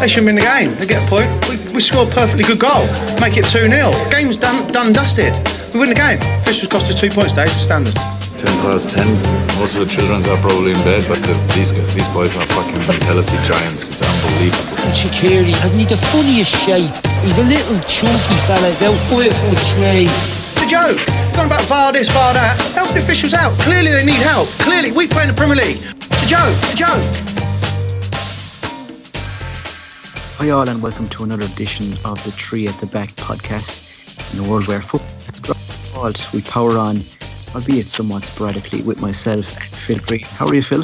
They shouldn't be in the game. They get a point. We, we score a perfectly good goal. Make it 2 0. Game's done, done dusted. We win the game. Officials cost us two points today. It's standard. 10 past 10. Most of the children are probably in bed, but the, these these boys are fucking mentality giants. It's unbelievable. And Shaqiri, hasn't he the funniest shape? He's a little chunky fella, They'll throw five foot three. It's a joke. Going about VAR this, VAR that. Help the officials out. Clearly they need help. Clearly we play in the Premier League. It's a joke. It's a joke. Hi all and welcome to another edition of the Three at the Back podcast. In a world where football has grown, we power on, albeit somewhat sporadically, with myself and Phil Green. How are you, Phil?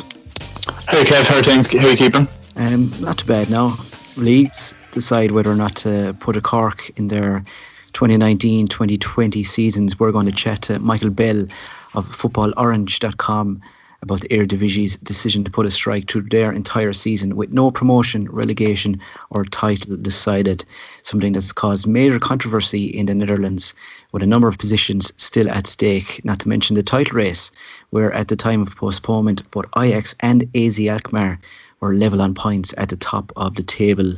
Hey Kev, how are things? How are you keeping? Um, not too bad now. Leagues decide whether or not to put a cork in their 2019-2020 seasons. We're going to chat to Michael Bell of footballoranje.com about the Eredivisie's decision to put a strike through their entire season with no promotion, relegation, or title decided. Something that's caused major controversy in the Netherlands, with a number of positions still at stake. Not to mention the title race, where at the time of postponement, both Ajax and AZ Alkmaar were level on points at the top of the table.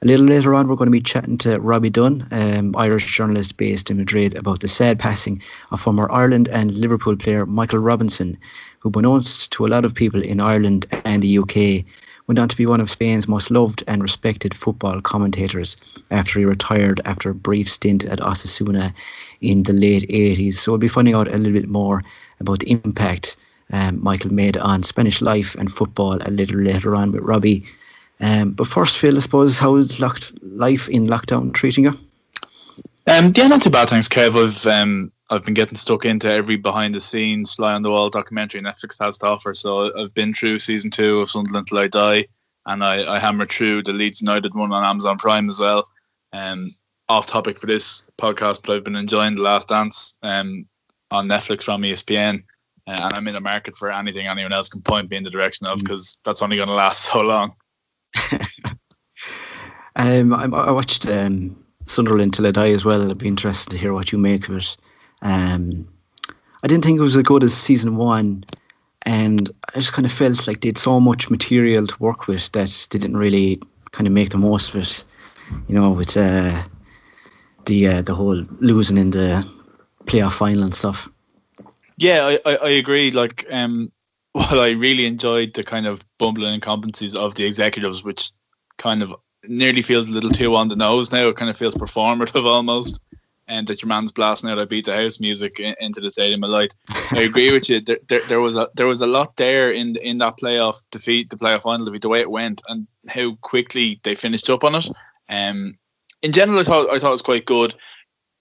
A little later on, we're going to be chatting to Robbie Dunne, um, Irish journalist based in Madrid, about the sad passing of former Ireland and Liverpool player Michael Robinson, who, beknownst to a lot of people in Ireland and the UK, went on to be one of Spain's most loved and respected football commentators after he retired after a brief stint at Osasuna in the late 80s. So we'll be finding out a little bit more about the impact um, Michael made on Spanish life and football a little later on with Robbie. Um, but first, Phil, I suppose, how is locked life in lockdown treating you? Um, yeah, not too bad, thanks, Kev. I've um, I've been getting stuck into every behind the scenes, fly on the wall documentary Netflix has to offer. So I've been through season two of Sunderland Till I Die, and I, I hammered through the Leeds United one on Amazon Prime as well. Um, off topic for this podcast, but I've been enjoying The Last Dance um, on Netflix from ESPN. Uh, and I'm in the market for anything anyone else can point me in the direction of because that's only going to last so long. um, I, I watched um, Sunderland Till I Die as well. It'd be interesting to hear what you make of it. Um, I didn't think it was as good as season one, and I just kind of felt like they had so much material to work with that they didn't really kind of make the most of it. You know, with uh, the uh, the whole losing in the playoff final and stuff. Yeah, I, I, I agree. Like, um, while I really enjoyed the kind of bumbling incompetencies of the executives, which kind of nearly feels a little too on the nose now. It kind of feels performative almost and that your man's blasting out "I Beat the House" music into the stadium of light. I agree with you. There, there, there, was a there was a lot there in in that playoff defeat, the playoff final defeat, the way it went, and how quickly they finished up on it. Um, in general, I thought I thought it was quite good.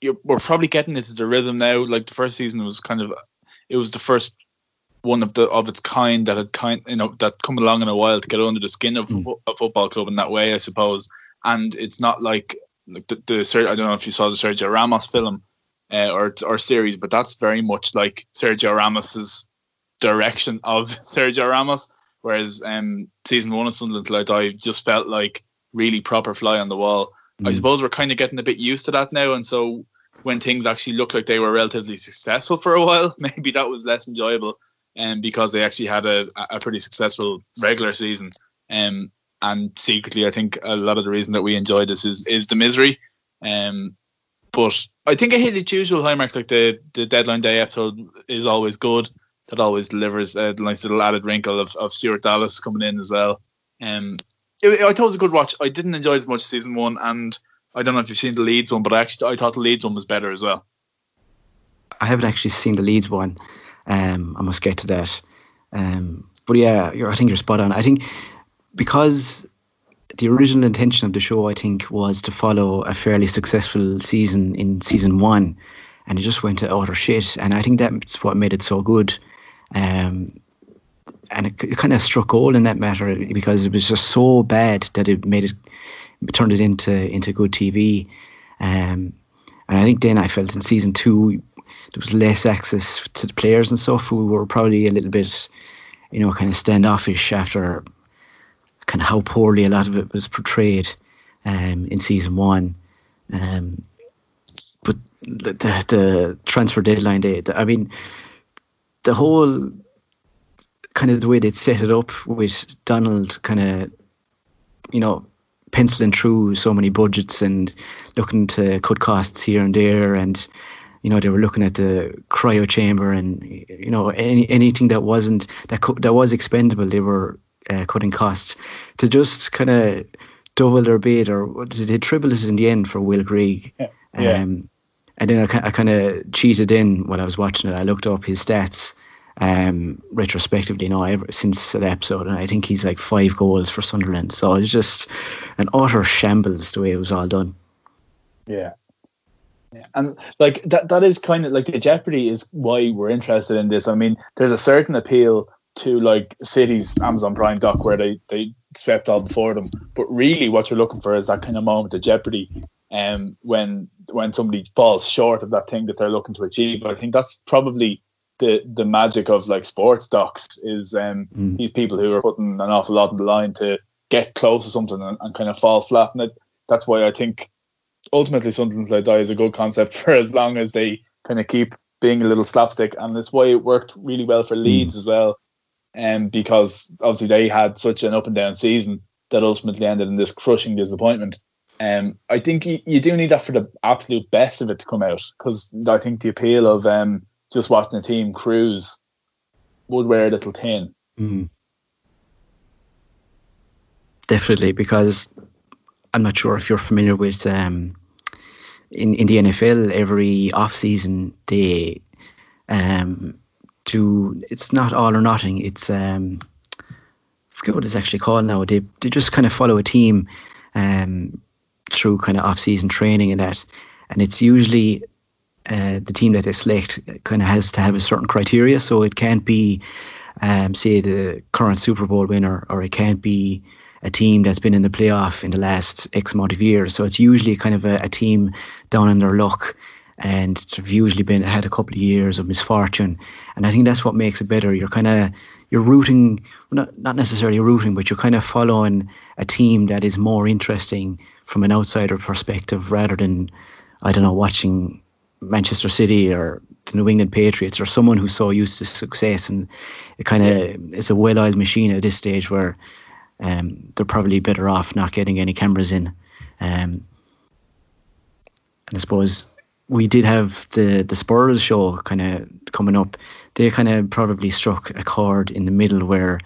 You're, we're probably getting into the rhythm now. Like the first season was kind of, it was the first one of the of its kind that had kind you know that come along in a while to get under the skin of mm. a football club in that way, I suppose. And it's not like like the, the I don't know if you saw the Sergio Ramos film uh, or or series, but that's very much like Sergio Ramos's direction of Sergio Ramos. Whereas um, season one of Sunderland Till I Die just felt like really proper fly on the wall. Mm. I suppose we're kind of getting a bit used to that now, and so when things actually looked like they were relatively successful for a while, maybe that was less enjoyable, and um, because they actually had a, a pretty successful regular season. Um, and secretly, I think a lot of the reason that we enjoy this is is the misery. Um, but I think I hit its usual hallmarks, like the the deadline day episode is always good. That always delivers a nice little added wrinkle of, of Stuart Dallas coming in as well. Um, it, I thought it was a good watch. I didn't enjoy as much as season one, and I don't know if you've seen the Leeds one, but I actually I thought the Leeds one was better as well. I haven't actually seen the Leeds one. Um, I must get to that. Um, but yeah, I think you're spot on. I think because the original intention of the show, I think, was to follow a fairly successful season in season one, and it just went to utter shit. And I think that's what made it so good. Um, and it, it kind of struck all in that matter because it was just so bad that it made it, it turned it into into good TV. Um, and I think then I felt in season two there was less access to the players and stuff who were probably a little bit, you know, kind of standoffish after kind of how poorly a lot of it was portrayed um, in season one. Um, but the, the, transfer deadline day, the, I mean, the whole kind of the way they'd set it up with Donald kind of, you know, penciling through so many budgets and looking to cut costs here and there and you know they were looking at the cryo chamber and you know any anything that wasn't that co- that was expendable they were uh, cutting costs to just kind of double their bid or did they triple it in the end for Will Yeah. Yeah. um, and then I, I kind of cheated in while I was watching it I looked up his stats um, retrospectively now ever since that episode and I think he's like five goals for Sunderland so it's just an utter shambles the way it was all done Yeah. Yeah. And like that that is kind of like the jeopardy is why we're interested in this. I mean, there's a certain appeal to like City's Amazon Prime doc where they, they swept all before them. But really what you're looking for is that kind of moment of jeopardy um when when somebody falls short of that thing that they're looking to achieve. But I think that's probably the the magic of like sports docs is um Mm. these people who are putting an awful lot on the line to get close to something and, and kind of fall flat. And it, that's why I think ultimately Sunderland Till I Die is a good concept for as long as they kind of keep being a little slapstick, and that's why it worked really well for Leeds as well. And because obviously they had such an up and down season that ultimately ended in this crushing disappointment. Um, I think you, you do need that for the absolute best of it to come out because I think the appeal of um just watching a team cruise would wear a little thin. Mm. Definitely, because I'm not sure if you're familiar with um, in in the NFL every off season they um, do it's not all or nothing. It's um, I forget what it's actually called now. They they just kind of follow a team um, through kind of off season training and that, and it's usually uh, the team that they select kind of has to have a certain criteria. So it can't be, um, say, the current Super Bowl winner, or it can't be a team that's been in the playoff in the last X amount of years. So it's usually kind of a, a team down in their luck. And they've usually been had a couple of years of misfortune, and I think that's what makes it better. You're kind of you're rooting, not not necessarily rooting, but you're kind of following a team that is more interesting from an outsider perspective rather than I don't know watching Manchester City or the New England Patriots or someone who's so used to success and it kind of is a well-oiled machine at this stage where um, they're probably better off not getting any cameras in. Um, and I suppose we did have the the Spurs show kind of coming up. They kind of probably struck a chord in the middle where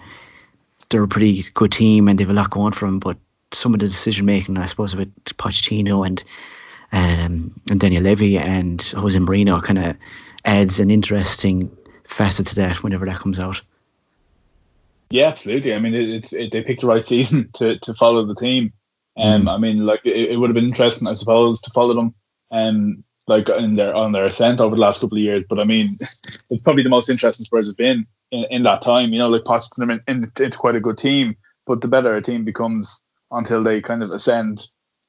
they're a pretty good team and they've a lot going for them, but some of the decision making, I suppose, with Pochettino and um, and Daniel Levy and Jose Mourinho kind of adds an interesting facet to that whenever that comes out. Yeah, absolutely. I mean, it, it's it, they picked the right season to, to follow the team. Um, I mean, like it, it would have been interesting, I suppose, to follow them, um, like in their on their ascent over the last couple of years. But I mean, it's probably the most interesting Spurs have been in, in that time. You know, like Poch put them in, in, into quite a good team, but the better a team becomes until they kind of ascend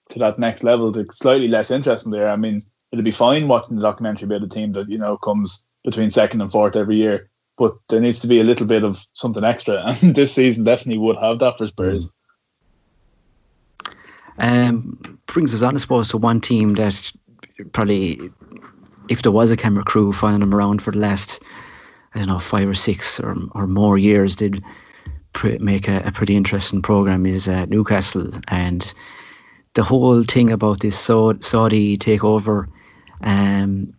to that next level, the slightly less interesting there. I mean, it'd be fine watching the documentary about a team that you know comes between second and fourth every year. But there needs to be a little bit of something extra, and this season definitely would have that for Spurs. Um, brings us on, I suppose, to one team that probably, if there was a camera crew following them around for the last, I don't know, five or six or, or more years, did pr- make a, a pretty interesting program is uh, Newcastle and the whole thing about this Sau- Saudi takeover. Um,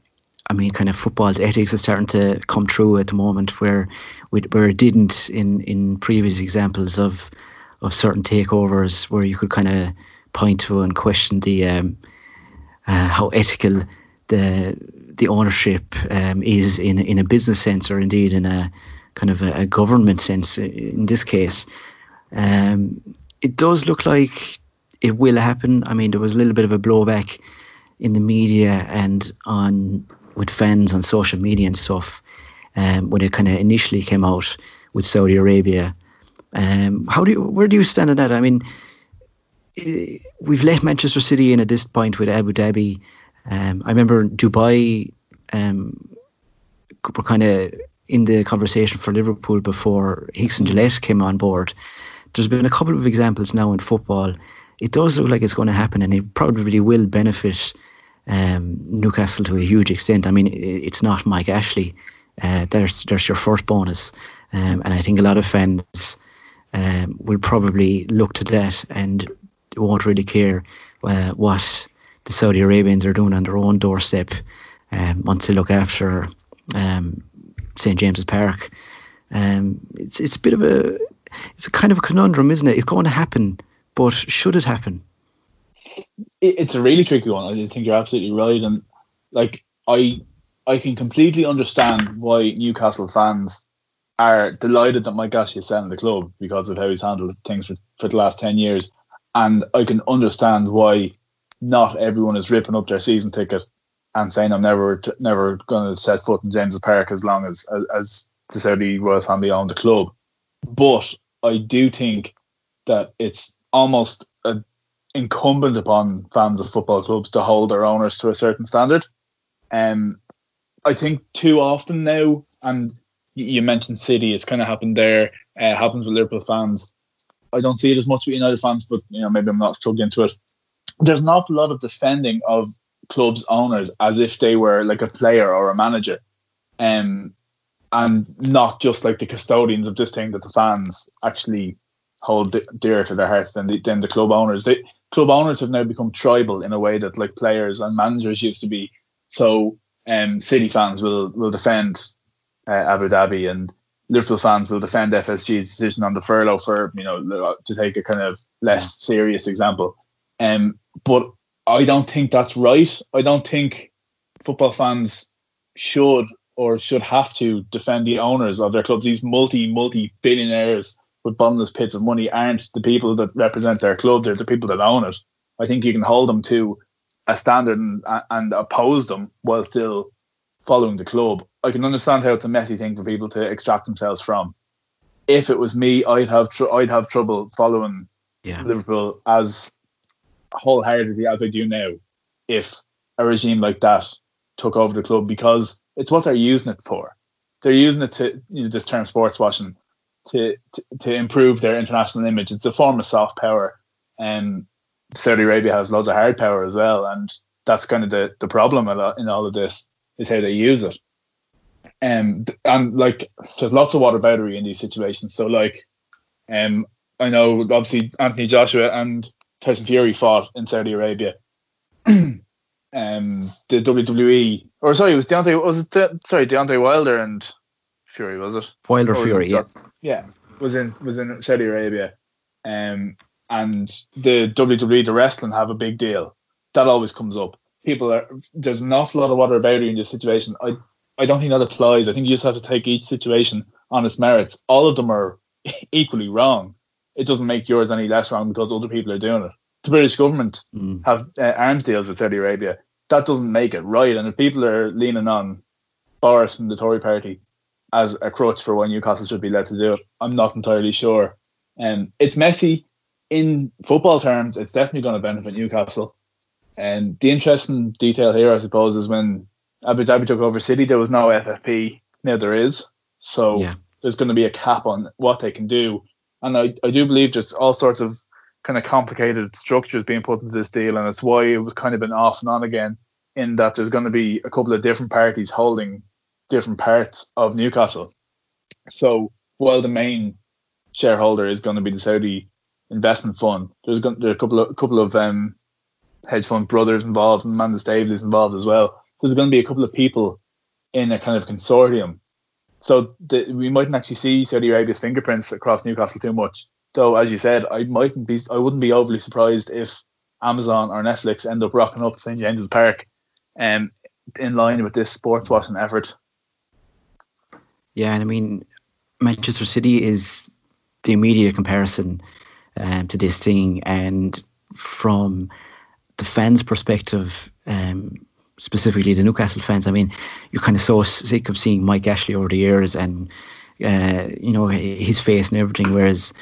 I mean, kind of football's ethics is starting to come through at the moment, where where it didn't in in previous examples of of certain takeovers, where you could kind of point to and question the um, uh, how ethical the the ownership um, is in in a business sense, or indeed in a kind of a, a government sense. In this case, um, it does look like it will happen. I mean, there was a little bit of a blowback in the media and on with fans on social media and stuff um, when it kind of initially came out with Saudi Arabia. Um, how do you, where do you stand on that? I mean, we've left Manchester City in at this point with Abu Dhabi. Um, I remember Dubai um, were kind of in the conversation for Liverpool before Hicks and Gillett came on board. There's been a couple of examples now in football. It does look like it's going to happen, and it probably will benefit um, Newcastle to a huge extent. I mean, it's not Mike Ashley. Uh, there's there's your first bonus, um, and I think a lot of fans um, will probably look to that and won't really care uh, what the Saudi Arabians are doing on their own doorstep um, once they look after um, St James's Park. Um, it's it's a bit of a it's a kind of a conundrum, isn't it? It's going to happen, but should it happen? It's a really tricky one. I think you're absolutely right, and like I I can completely understand why Newcastle fans are delighted that Mike Ashley is selling the club because of how he's handled things for, for the last 10 years. And I can understand why not everyone is ripping up their season ticket and saying I'm never never going to set foot in James's Park as long as as, as the Saudi Royal family own the club. But I do think that it's almost a, incumbent upon fans of football clubs to hold their owners to a certain standard. Um, I think too often now, and you mentioned City, it's kind of happened there. Uh, happens with Liverpool fans. I don't see it as much with United fans, but you know maybe I'm not plugged into it. There's an awful lot of defending of clubs owners as if they were like a player or a manager, um, and not just like the custodians of this thing that the fans actually hold dear to their hearts than the, than the club owners. The club owners have now become tribal in a way that like players and managers used to be. So um, City fans will will defend uh, Abu Dhabi, and Liverpool fans will defend FSG's decision on the furlough for you know to take a kind of less serious example. Um, but I don't think that's right. I don't think football fans should or should have to defend the owners of their clubs. These multi multi billionaires with bottomless pits of money aren't the people that represent their club. They're the people that own it. I think you can hold them to a standard and, and oppose them while still following the club. I can understand how it's a messy thing for people to extract themselves from. If it was me, I'd have tr- I'd have trouble following yeah. Liverpool as wholeheartedly as I do now. If a regime like that took over the club, because it's what they're using it for. They're using it to you know this term sports washing to, to, to improve their international image. It's a form of soft power, and Saudi Arabia has loads of hard power as well, and that's kind of the the problem in all of this is how they use it. Um, and like there's lots of whataboutery in these situations. So like, um, I know obviously Anthony Joshua and Tyson Fury fought in Saudi Arabia. um, the WWE, or sorry, it was Deontay. Was it the, sorry Deontay Wilder and Fury? Was it Wilder Fury? Yeah, yeah, was in was in Saudi Arabia. Um, and the WWE, the wrestling, have a big deal. That always comes up people are there's an awful lot of whataboutery in this situation. I I don't think that applies. I think you just have to take each situation on its merits. All of them are equally wrong. It doesn't make yours any less wrong because other people are doing it. The British government mm. have uh, arms deals with Saudi Arabia. That doesn't make it right. And if people are leaning on Boris and the Tory party as a crutch for why Newcastle should be led to do it, I'm not entirely sure. Um, it's messy. In football terms, it's definitely going to benefit Newcastle. And the interesting detail here, I suppose, is when Abu Dhabi took over City, there was no FFP. Now there is. So yeah. there's going to be a cap on what they can do. And I, I do believe there's all sorts of kind of complicated structures being put into this deal. And it's why it was kind of been off and on again, in that there's going to be a couple of different parties holding different parts of Newcastle. So while the main shareholder is going to be the Saudi investment fund, there's going to, there a couple of couple of um, hedge fund brothers involved and Davies is involved as well. There's going to be a couple of people in a kind of consortium. So the, we mightn't actually see Saudi Arabia's fingerprints across Newcastle too much. Though, as you said, I mightn't be, I wouldn't be overly surprised if Amazon or Netflix end up rocking up St James's Park, um, in line with this sports washing effort. Yeah, and I mean, Manchester City is the immediate comparison um, to this thing, and from the fans' perspective, um, specifically the Newcastle fans, I mean, you're kind of so sick of seeing Mike Ashley over the years and, uh, you know, his face and everything. Whereas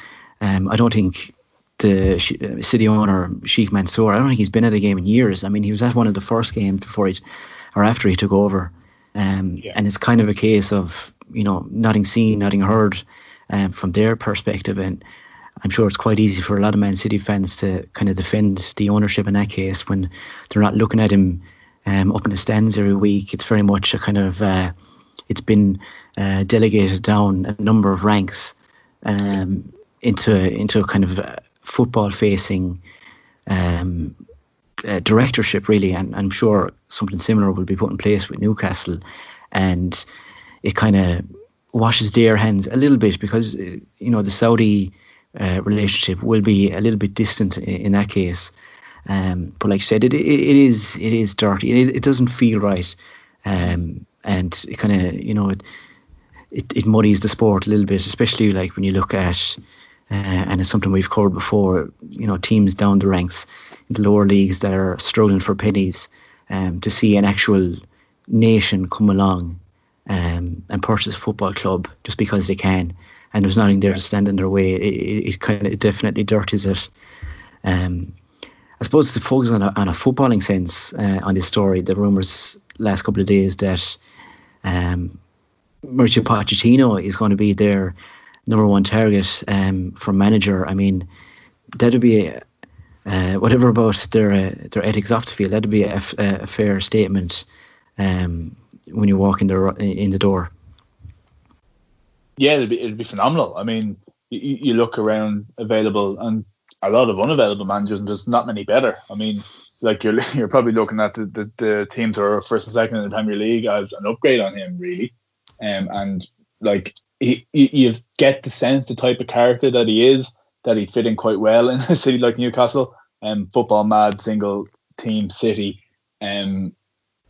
um, I don't think the uh, city owner, Sheikh Mansour, I don't think he's been at a game in years. I mean, he was at one of the first games before he, or after he took over. Um, yeah. And it's kind of a case of, you know, nothing seen, nothing heard um, from their perspective. And I'm sure it's quite easy for a lot of Man City fans to kind of defend the ownership in that case when they're not looking at him um, up in the stands every week. It's very much a kind of uh, it's been uh, delegated down a number of ranks um, into into a kind of uh, football facing um, uh, directorship really, and I'm sure something similar will be put in place with Newcastle, and it kind of washes their hands a little bit because uh, you know the Saudi relationship will be a little bit distant in, in that case. Um, but like I said, it, it, it is it is dirty. It, it doesn't feel right, um, and it kind of you know it, it it muddies the sport a little bit, especially like when you look at. Uh, and it's something we've covered before. You know, teams down the ranks in the lower leagues that are struggling for pennies. Um, to see an actual nation come along um, and purchase a football club just because they can, and there's nothing there to stand in their way. It, it, it kind of definitely dirties it. Um, I suppose to focus on a, on a footballing sense uh, on this story, the rumours last couple of days that um, Mauricio Pochettino is going to be their number one target um, for manager. I mean, that'd be a, uh, whatever about their uh, their ethics off the field. That'd be a, a fair statement um, when you walk in the in the door. Yeah, it'd be it'd be phenomenal. I mean, you look around available and a lot of unavailable managers, and there's not many better. I mean, like you're you're probably looking at the, the, the teams who are first and second in the Premier League as an upgrade on him, really. Um, and like he, you, you get the sense the type of character that he is that he'd fit in quite well in a city like Newcastle, um, football mad, single team city, um,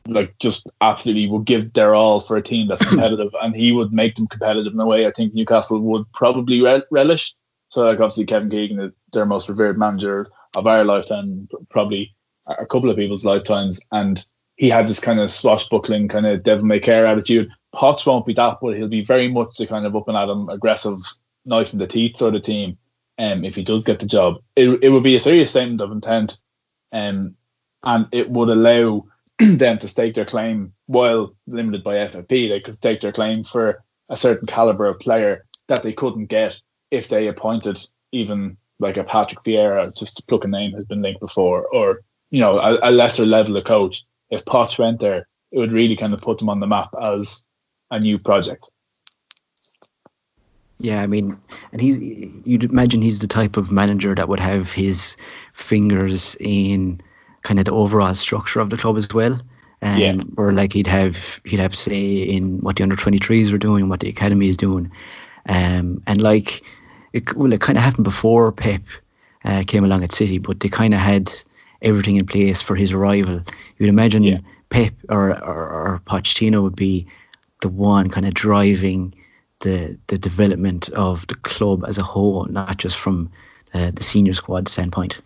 like just absolutely would give their all for a team that's competitive, and he would make them competitive in a way I think Newcastle would probably relish. So like obviously Kevin Keegan their most revered manager of our lifetime, probably a couple of people's lifetimes, and he had this kind of swashbuckling kind of devil may care attitude. Poch won't be that, but he'll be very much the kind of up and at him, aggressive, knife in the teeth sort of team. Um, if he does get the job, it, it would be a serious statement of intent, um, and it would allow them to stake their claim while limited by FFP. They could stake their claim for a certain caliber of player that they couldn't get if they appointed even like a Patrick Vieira, just to pluck a name has been linked before, or you know a, a lesser level of coach. If Poch went there, it would really kind of put them on the map as a new project. Yeah, I mean, and he's you'd imagine he's the type of manager that would have his fingers in kind of the overall structure of the club as well. Um, yeah. Or like he'd have he'd have say in what the under 23s were doing, what the academy is doing, um, and like it, well, it kind of happened before Pep uh, came along at City, but they kind of had everything in place for his arrival. You'd imagine yeah. Pep or, or, or Pochettino would be the one kind of driving the the development of the club as a whole, not just from uh, the senior squad standpoint.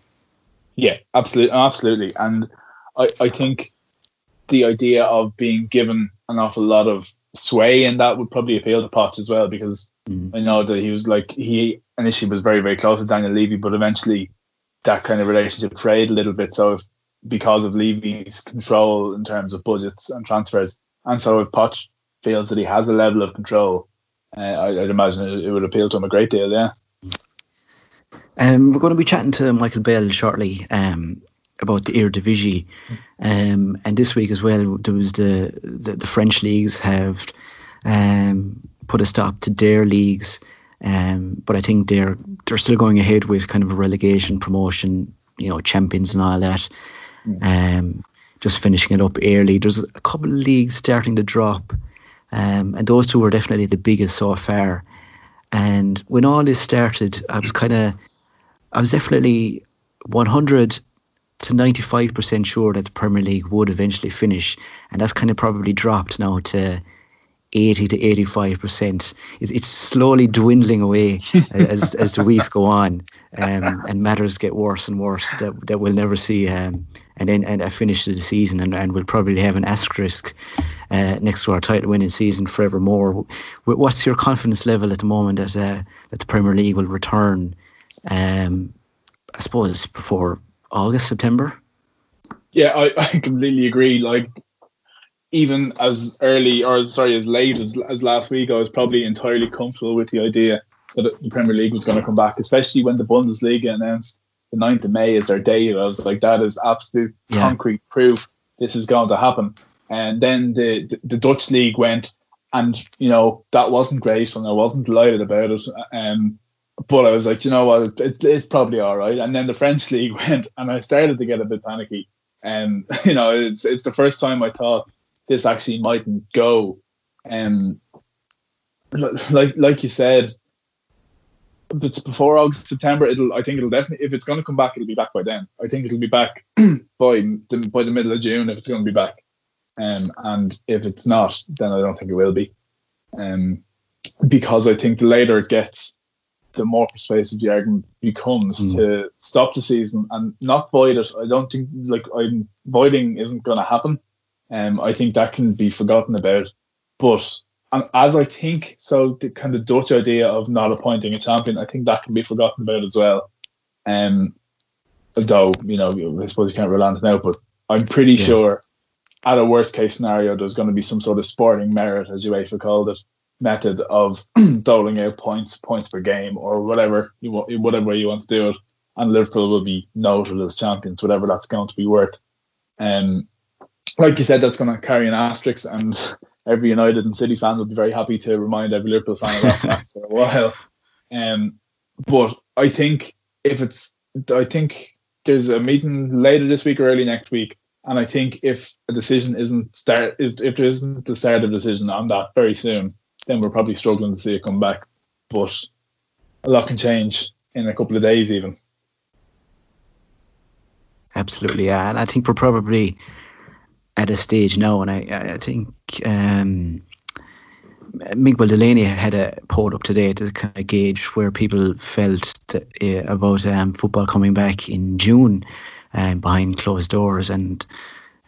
Yeah, absolutely, absolutely, and I, I think the idea of being given an awful lot of sway and that would probably appeal to Poch as well because mm. I know that he was like he initially was very very close to Daniel Levy, but eventually that kind of relationship frayed a little bit. So if, because of Levy's control in terms of budgets and transfers, and so if Poch feels that he has a level of control, uh, I, would imagine it, it, would appeal to him a great deal. Yeah. Um, we're going to be chatting to Michael Bell shortly. Um, about the Eredivisie, um, and this week as well, there was the the, the French leagues have um, put a stop to their leagues, um, but I think they're they're still going ahead with kind of a relegation promotion, you know, champions and all that. Um, just finishing it up early. There's a couple of leagues starting to drop, um, and those two were definitely the biggest so far. And when all this started, I was kind of, I was definitely 100 to 95% sure that the Premier League would eventually finish, and that's kind of probably dropped now to 80 to 85%. It's, it's slowly dwindling away as, as the weeks go on, um, and matters get worse and worse that, that we'll never see um, and then and a finish to the season, and, and we'll probably have an asterisk uh, next to our title winning season forevermore. What's your confidence level at the moment that, uh, that the Premier League will return? Um, I suppose before August, September. Yeah, I, I completely agree. Like even as early or sorry, as late as, as last week, I was probably entirely comfortable with the idea that the Premier League was going to come back, especially when the Bundesliga announced the 9th of May as their date. I was like, that is absolute yeah. concrete proof this is going to happen. And then the, the, the Dutch league went, and you know that wasn't great, and I wasn't delighted about it. Um, but I was like, you know what, it's, it's probably all right. And then the French league went, and I started to get a bit panicky. And you know, it's it's the first time I thought this actually mightn't go. And like like you said, before August September, it'll I think it'll definitely if it's going to come back, it'll be back by then. I think it'll be back by the, by the middle of June if it's going to be back. Um, and if it's not, then I don't think it will be. Um, because I think the later it gets, the more persuasive the argument becomes mm. to stop the season and not void it. I don't think like I'm voiding isn't going to happen. Um, I think that can be forgotten about. But as I think, so the kind of Dutch idea of not appointing a champion, I think that can be forgotten about as well. Um, though you know, I suppose you can't rely on it now, but I'm pretty yeah. sure at a worst case scenario, there's going to be some sort of sporting merit, as UEFA called it, method of doling out points, points per game, or whatever you want, whatever way you want to do it. And Liverpool will be noted as champions, whatever that's going to be worth. Um, like you said, that's going to carry an asterisk, and every United and City fan will be very happy to remind every Liverpool fan of that for a while. Um, but I think if it's, I think there's a meeting later this week or early next week and I think if a decision isn't start is if there isn't the start of a decision on that very soon, then we're probably struggling to see it come back. But a lot can change in a couple of days even. Absolutely, yeah. And I think we're probably at a stage now, and I, I think um, Miguel Delaney had a poll up today to kind of gauge where people felt uh, about um, football coming back in June um, behind closed doors, and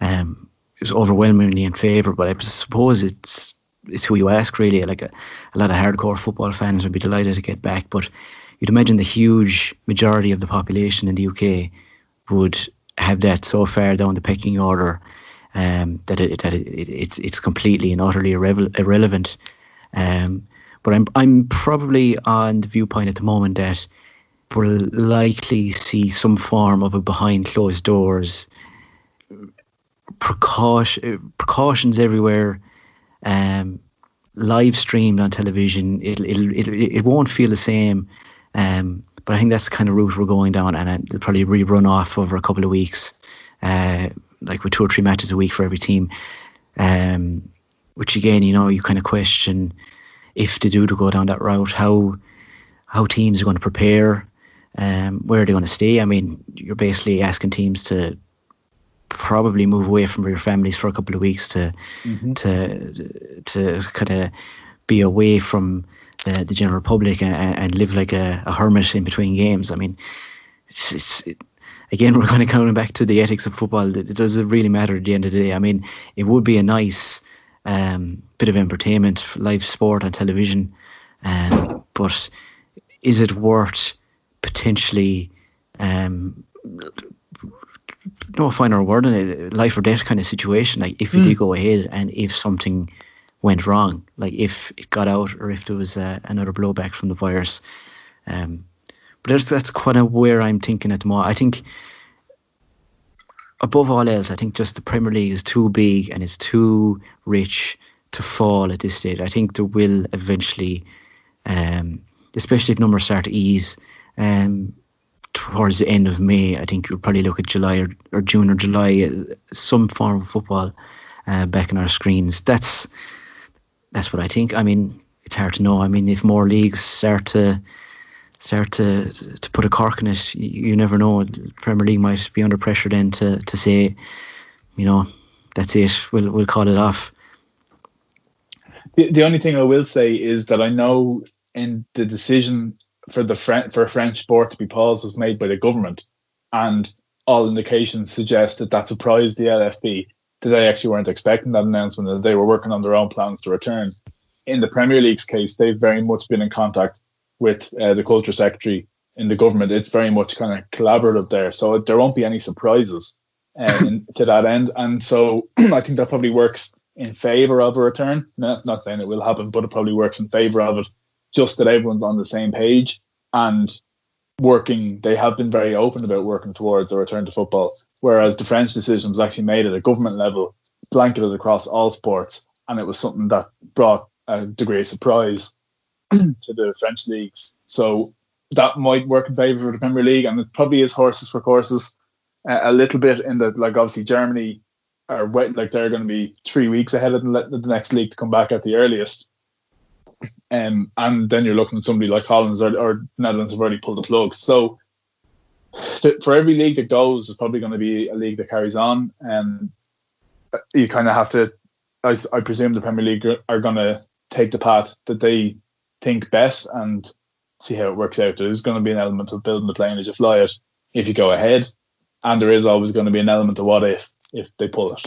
um, it was overwhelmingly in favour. But I suppose it's it's who you ask really. Like a, a lot of hardcore football fans would be delighted to get back, but you'd imagine the huge majority of the population in the UK would have that so far down the pecking order um, that it, that it, it, it's it's completely and utterly irre- irrelevant. Um, but I'm I'm probably on the viewpoint at the moment that we'll likely see some form of a behind closed doors precaution precautions everywhere um, live streamed on television it, it, it, it won't feel the same um, but I think that's the kind of route we're going down and it'll probably rerun off over a couple of weeks uh, like with two or three matches a week for every team um, which again you know you kind of question if they do to go down that route how how teams are going to prepare um, where are they going to stay? I mean, you're basically asking teams to probably move away from your families for a couple of weeks to mm-hmm. to to kind of be away from the, the general public and, and live like a, a, hermit in between games. I mean, it's, it's it, again we're kind of coming back to the ethics of football. It, doesn't really matter at the end of the day? I mean, it would be a nice um, bit of entertainment, live sport on television, um, but is it worth potentially um, no final word in it, life or death kind of situation. Like if it mm. did go ahead and if something went wrong, like if it got out or if there was uh, another blowback from the virus. Um, but that's that's kind of where I'm thinking at the moment. I think above all else, I think just the Premier League is too big and it's too rich to fall at this stage. I think there will eventually, um, especially if numbers start to ease, um, towards the end of May, I think you'll probably look at July or, or June or July, uh, some form of football uh, back in our screens. That's that's what I think. I mean, it's hard to know. I mean, if more leagues start to start to to put a cork in it, you, you never know. The Premier League might be under pressure then to to say, you know, that's it. We'll we'll call it off. The, the only thing I will say is that I know in the decision for the French for a French sport to be paused was made by the government, and all indications suggest that that surprised the LFP that they actually weren't expecting that announcement that they were working on their own plans to return. In the Premier League's case, they've very much been in contact with uh, the culture secretary in the government. It's very much kind of collaborative there, so there won't be any surprises um, to that end. And so I think that probably works in favour of a return. Not, not saying it will happen, but it probably works in favour of it just that everyone's on the same page and working they have been very open about working towards a return to football whereas the french decision was actually made at a government level blanketed across all sports and it was something that brought a degree of surprise to the french leagues so that might work in favour of the Premier League, and it probably is horses for courses uh, a little bit in that, like obviously Germany are wait, like they're going to be three weeks ahead of the next league to come back at the earliest. Um, and then you're looking at somebody like Holland or, or Netherlands have already pulled the plug. So for every league that goes, there's probably going to be a league that carries on, and you kind of have to. I, I presume the Premier League are going to take the path that they think best and see how it works out. There's going to be an element of building the plane as you fly it if you go ahead, and there is always going to be an element of what if if they pull it.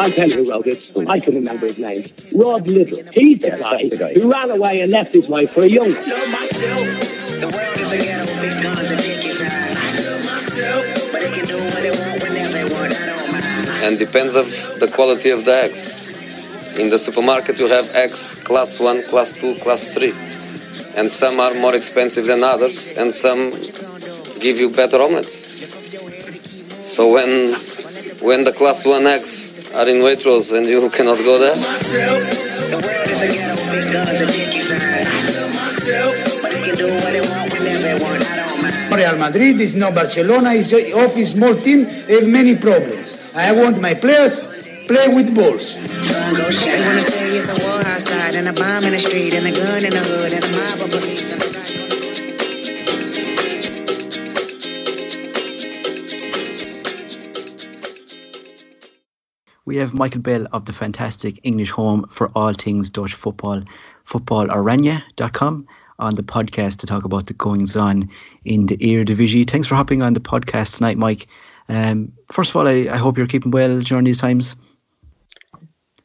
I'll tell you who wrote it. I can remember his name. Rod Liddle. He's the guy who ran away and left his wife for a young one. And depends of the quality of the eggs. In the supermarket you have eggs class 1, class 2, class 3. And some are more expensive than others and some give you better omelets. So when when the class 1 eggs are in Waitrose and you cannot go there? Real Madrid is no Barcelona, is a small team, have many problems. I want my players play with balls. They wanna say it's a war outside and a bomb in the street and a gun in the hood and a mob of police. We have Michael Bell of the fantastic English home for all things Dutch football, footballoranje.com, on the podcast to talk about the goings on in the Eredivisie. Thanks for hopping on the podcast tonight, Mike. Um, first of all, I, I, hope you're keeping well during these times.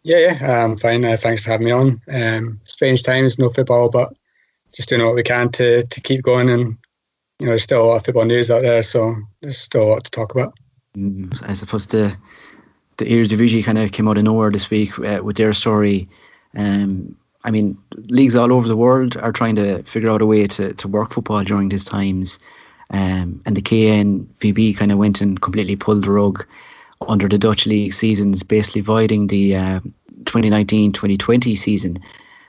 Yeah, yeah, I'm fine. Uh, thanks for having me on. Um, strange times, no football, but just doing what we can to to keep going. And you know, there's still a lot of football news out there, so there's still a lot to talk about. Mm, I suppose the the Eredivisie kind of came out of nowhere this week uh, with their story. Um, I mean, leagues all over the world are trying to figure out a way to, to work football during these times. Um, and the KNVB kind of went and completely pulled the rug under the Dutch league seasons, basically voiding the uh, 2019-2020 season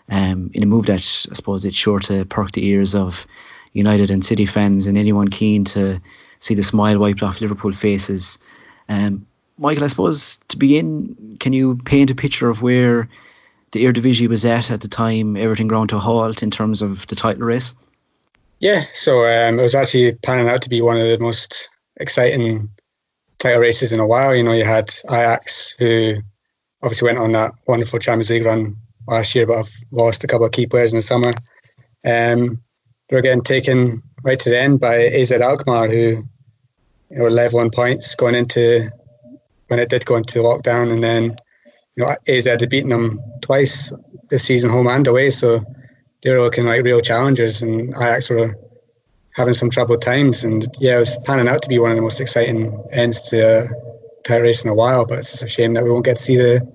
um, in a move that I suppose it's sure to perk the ears of United and City fans and anyone keen to see the smile wiped off Liverpool faces. Um, Michael, I suppose to begin, can you paint a picture of where the Eredivisie was at at the time, everything ground to a halt in terms of the title race? Yeah, so um, it was actually panning out to be one of the most exciting title races in a while. You know, you had Ajax, who obviously went on that wonderful Champions League run last year, but have lost a couple of key players in the summer. Um, they were getting taken right to the end by AZ Alkmaar, who you know, level on points going into when it did go into lockdown, and then you know AZ had beaten them twice this season, home and away. So they were looking like real challengers, and Ajax were having some troubled times. And yeah, it was panning out to be one of the most exciting ends to a title race in a while. But it's a shame that we won't get to see the,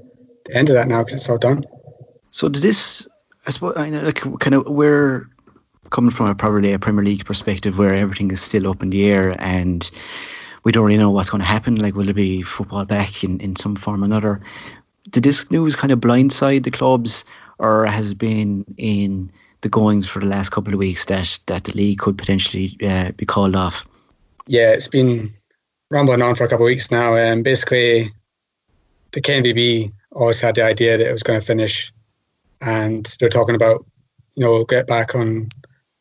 the end of that now because it's all done. So did this? I suppose I know, like kind of where coming from a probably a Premier League perspective where everything is still up in the air and we don't really know what's going to happen. Like, will there be football back in, in some form or another? Did this news kind of blindside the clubs, or has it been in the goings for the last couple of weeks that, that the league could potentially uh, be called off? Yeah, it's been rumbling on for a couple of weeks now. And um, basically, the KNVB always had the idea that it was going to finish, and they're talking about, you know, get back on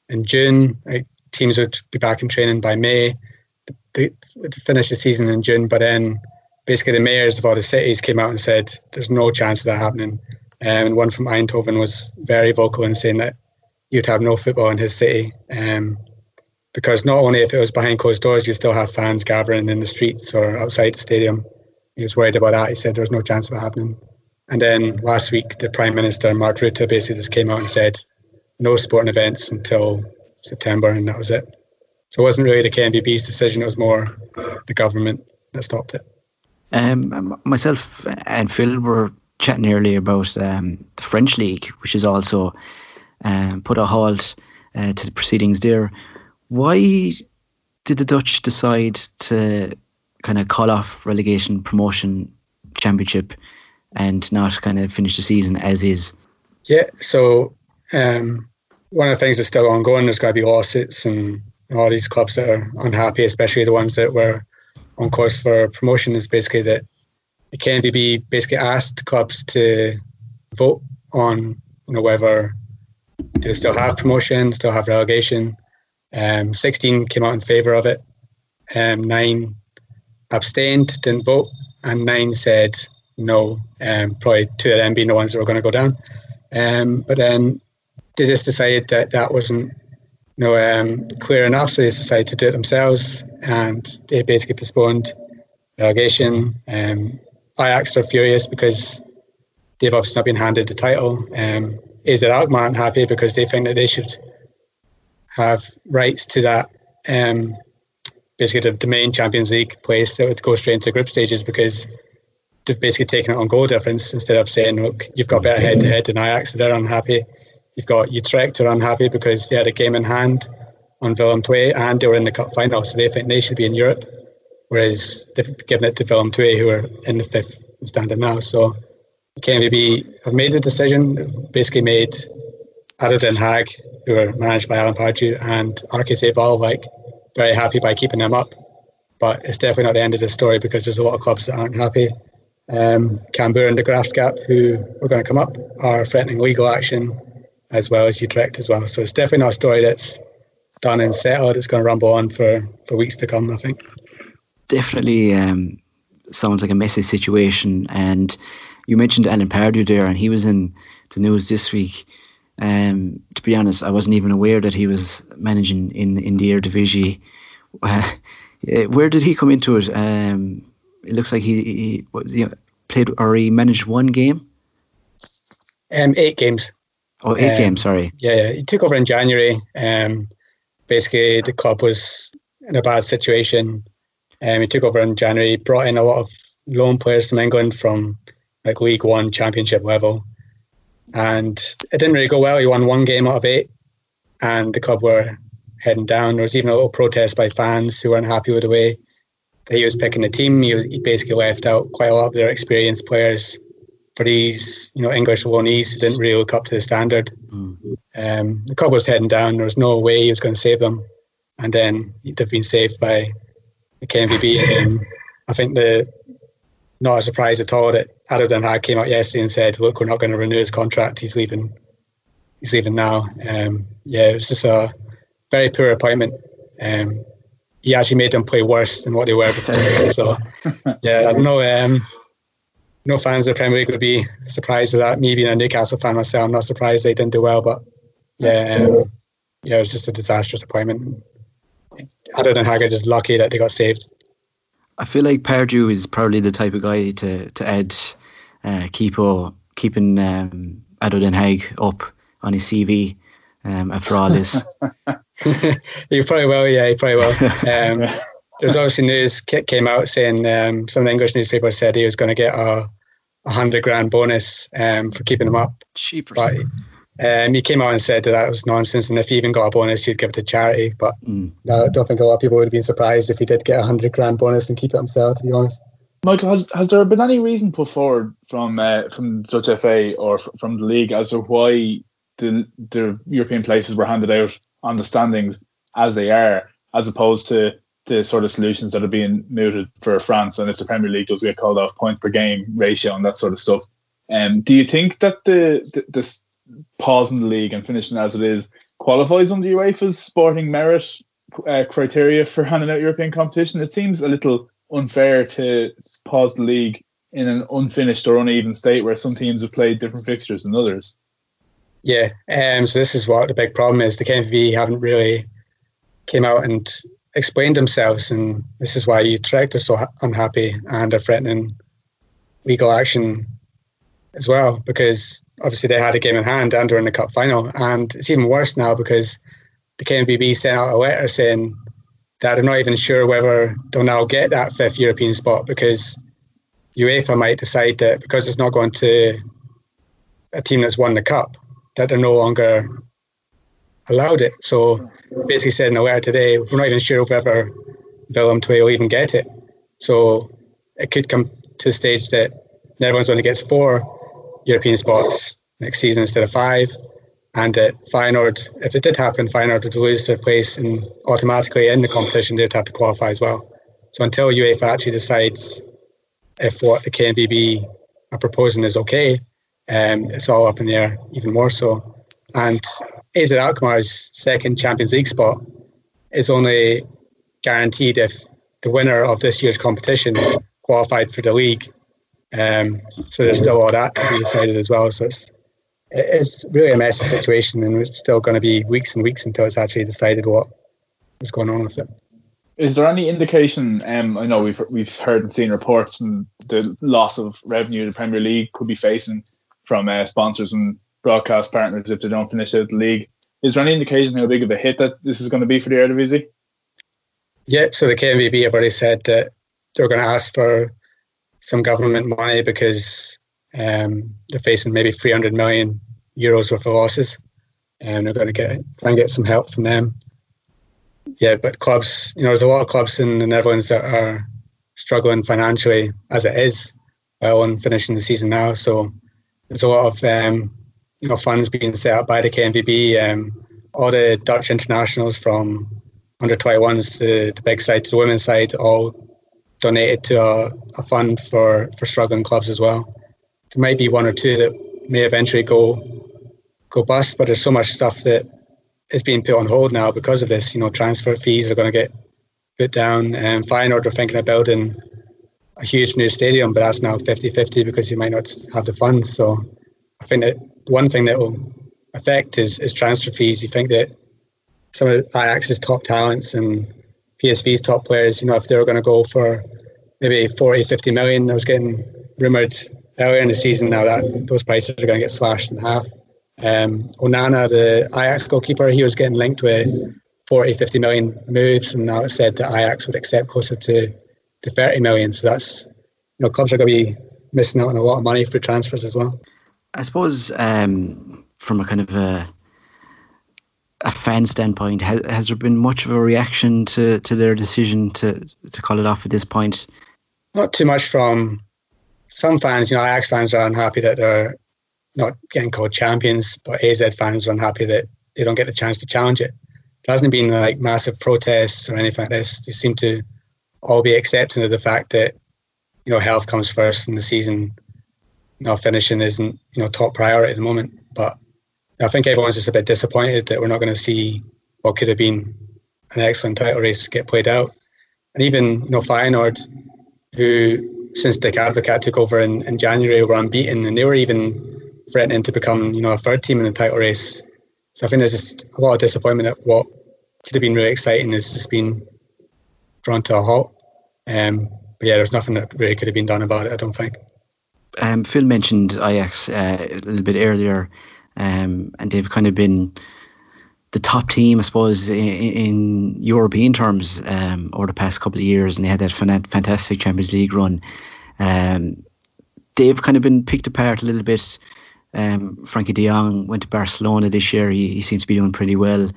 in June. Like, teams would be back in training by May to finish the season in June, but then basically the mayors of all the cities came out and said there's no chance of that happening. Um, and one from Eindhoven was very vocal in saying that you'd have no football in his city. Um, because not only if it was behind closed doors, you still have fans gathering in the streets or outside the stadium. He was worried about that. He said there was no chance of it happening. And then last week, the Prime Minister, Mark Rutte, basically just came out and said no sporting events until September, and that was it. So it wasn't really the KNVB's decision; it was more the government that stopped it. Um, myself and Phil were chatting earlier about um, the French league, which has also um, put a halt uh, to the proceedings there. Why did the Dutch decide to kind of call off relegation, promotion, championship, and not kind of finish the season as is? Yeah, so um, one of the things that's still ongoing. There's got to be lawsuits and all these clubs that are unhappy, especially the ones that were on course for promotion. Is basically that the KNVB basically asked clubs to vote on you know whether they still have promotion, still have relegation. Um, 16 came out in favour of it. Um, nine abstained, didn't vote, and nine said no. Um, probably two of them being the ones that were going to go down. Um, but then they just decided that that wasn't know, um, clear enough, so they decided to do it themselves, and they basically postponed relegation. Um, Ajax are furious because they've obviously not been handed the title. Um, it Alkmaar happy because they think that they should have rights to that um, basically the, the main Champions League place that would go straight into the group stages because they've basically taken it on goal difference instead of saying, look, you've got better head to head than Ajax, so they're unhappy. You've got Utrecht who are unhappy because they had a game in hand on Willem II and they were in the cup final, so they think they should be in Europe, whereas they've given it to Willem II who are in the fifth standing now. So KNVB have made the decision, basically made ADO Den Haag, who are managed by Alan Pardew, and RKC Waalwijk very happy by keeping them up. But it's definitely not the end of the story because there's a lot of clubs that aren't happy. Um, Cambuur and De Graafschap, who are going to come up, are threatening legal action, as well as you Utrecht as well. So it's definitely not a story that's done and settled. It's going to rumble on for, for weeks to come, I think. Definitely um, sounds like a messy situation. And you mentioned Alan Pardew there, and he was in the news this week. Um, to be honest, I wasn't even aware that he was managing in in the Eredivisie. Uh, where did he come into it? Um, it looks like he, he you know, played or he managed one game. Um, eight games. Oh, eight um, games. Sorry. Yeah, yeah, he took over in January. Um, basically, the club was in a bad situation. Um, he took over in January. Brought in a lot of loan players from England from like League One, Championship level and it didn't really go well. He won one game out of eight, and the club were heading down. There was even a little protest by fans who weren't happy with the way that he was picking the team. He, was, he basically left out quite a lot of their experienced players for these, you know, English who didn't really look up to the standard. Mm. Um, the club was heading down. There was no way he was going to save them, and then they've been saved by the KNVB. And I think the not a surprise at all that ADO Den Haag came out yesterday and said, "Look, we're not going to renew his contract. He's leaving. He's leaving now." Um, yeah, it was just a very poor appointment. Um, he actually made them play worse than what they were before. so, yeah, I don't know. Um, no fans of the Premier League would be surprised with that. Me being a Newcastle fan myself, I'm not surprised they didn't do well. But yeah, um, yeah, it was just a disastrous appointment. Den Haag are just lucky that they got saved. I feel like Pardew is probably the type of guy to to add uh, keep keeping um, ADO Den Haag up on his CV um, after all this. you probably will, yeah, you probably will. Um, there's obviously news came out saying um, some English newspapers said he was going to get a, a hundred grand bonus um, for keeping him up. Cheapers. But um, he came out and said that that was nonsense, and if he even got a bonus, he'd give it to charity. But mm. I don't think a lot of people would have been surprised if he did get a hundred grand bonus and keep it himself. To be honest. Michael, has, has there been any reason put forward from uh, from Dutch FA or f- from the league as to why the the European places were handed out on the standings as they are, as opposed to the sort of solutions that are being mooted for France and if the Premier League does get called off points point per game ratio and that sort of stuff. Um, do you think that the, the, the pausing the league and finishing as it is qualifies under UEFA's sporting merit uh, criteria for handing out European competition. It seems a little unfair to pause the league in an unfinished or uneven state where some teams have played different fixtures than others. Yeah, um, so this is what the big problem is. The KNVB haven't really came out and explained themselves, and this is why Utrecht are so unhappy and are threatening legal action as well because obviously they had a game in hand and were in the cup final. And it's even worse now because the KNVB sent out a letter saying that they're not even sure whether they'll now get that fifth European spot because UEFA might decide that because it's not going to a team that's won the cup, that they're no longer allowed it. So basically said in the letter today, we're not even sure whether Willem II will even get it. So it could come to the stage that Netherlands only gets four European spots next season instead of five. and that Feyenoord, if it did happen, Feyenoord would lose their place and automatically in the competition they'd have to qualify as well. So until UEFA actually decides if what the KNVB are proposing is okay, um, it's all up in the air even more so. And AZ Alkmaar's second Champions League spot is only guaranteed if the winner of this year's competition qualified for the league. Um, so there's still all that to be decided as well. So it's it's really a messy situation, and it's still going to be weeks and weeks until it's actually decided what is going on with it. Is there any indication? Um, I know we've we've heard and seen reports from the loss of revenue the Premier League could be facing from uh, sponsors and broadcast partners if they don't finish out the league. Is there any indication how big of a hit that this is going to be for the Eredivisie? Yeah, so the KNVB have already said that they're going to ask for some government money because um, they're facing maybe 300 million euros worth of losses, and they're going to get try and get some help from them. Yeah, but clubs, you know, there's a lot of clubs in the Netherlands that are struggling financially as it is, well, and finishing the season now. So there's a lot of um, you know funds being set up by the KNVB. Um, all the Dutch internationals from under 21s to the big side to the women's side all donated to a, a fund for, for struggling clubs as well. There might be one or two that may eventually go go bust, but there's so much stuff that is being put on hold now because of this. You know, transfer fees are going to get put down, and Feyenoord are thinking of building a huge new stadium, but that's now 50-50 because you might not have the funds. So I think that one thing that will affect is, is transfer fees. You think that some of Ajax's top talents and PSV's top players, you know, if they were going to go for maybe 40, 50 million, I was getting rumoured earlier in the season now that those prices are going to get slashed in half. Um, Onana, the Ajax goalkeeper, he was getting linked with 40, 50 million moves, and now it's said that Ajax would accept closer to, to 30 million. So that's, you know, clubs are going to be missing out on a lot of money for transfers as well. I suppose um, from a kind of a a fan standpoint, has, has there been much of a reaction to, to their decision to to call it off at this point? Not too much from some fans. You know, Ajax fans are unhappy that they're not getting called champions, but AZ fans are unhappy that they don't get the chance to challenge it. There hasn't been like massive protests or anything like this. They seem to all be accepting of the fact that you know health comes first in the season. You know, finishing isn't you know top priority at the moment, but I think everyone's just a bit disappointed that we're not going to see what could have been an excellent title race get played out. And even you know Feyenoord, who since Dick Advocaat took over in, in January were unbeaten, and they were even threatening to become you know a third team in the title race. So I think there's just a lot of disappointment that what could have been really exciting has just been drawn to a halt. Um, but yeah, there's nothing that really could have been done about it. I don't think. Um, Phil mentioned Ajax uh, a little bit earlier um, and they've kind of been the top team, I suppose, in, in European terms um, over the past couple of years, and they had that fantastic Champions League run. Um, they've kind of been picked apart a little bit. Um, Frenkie De Jong went to Barcelona this year. He, he seems to be doing pretty well.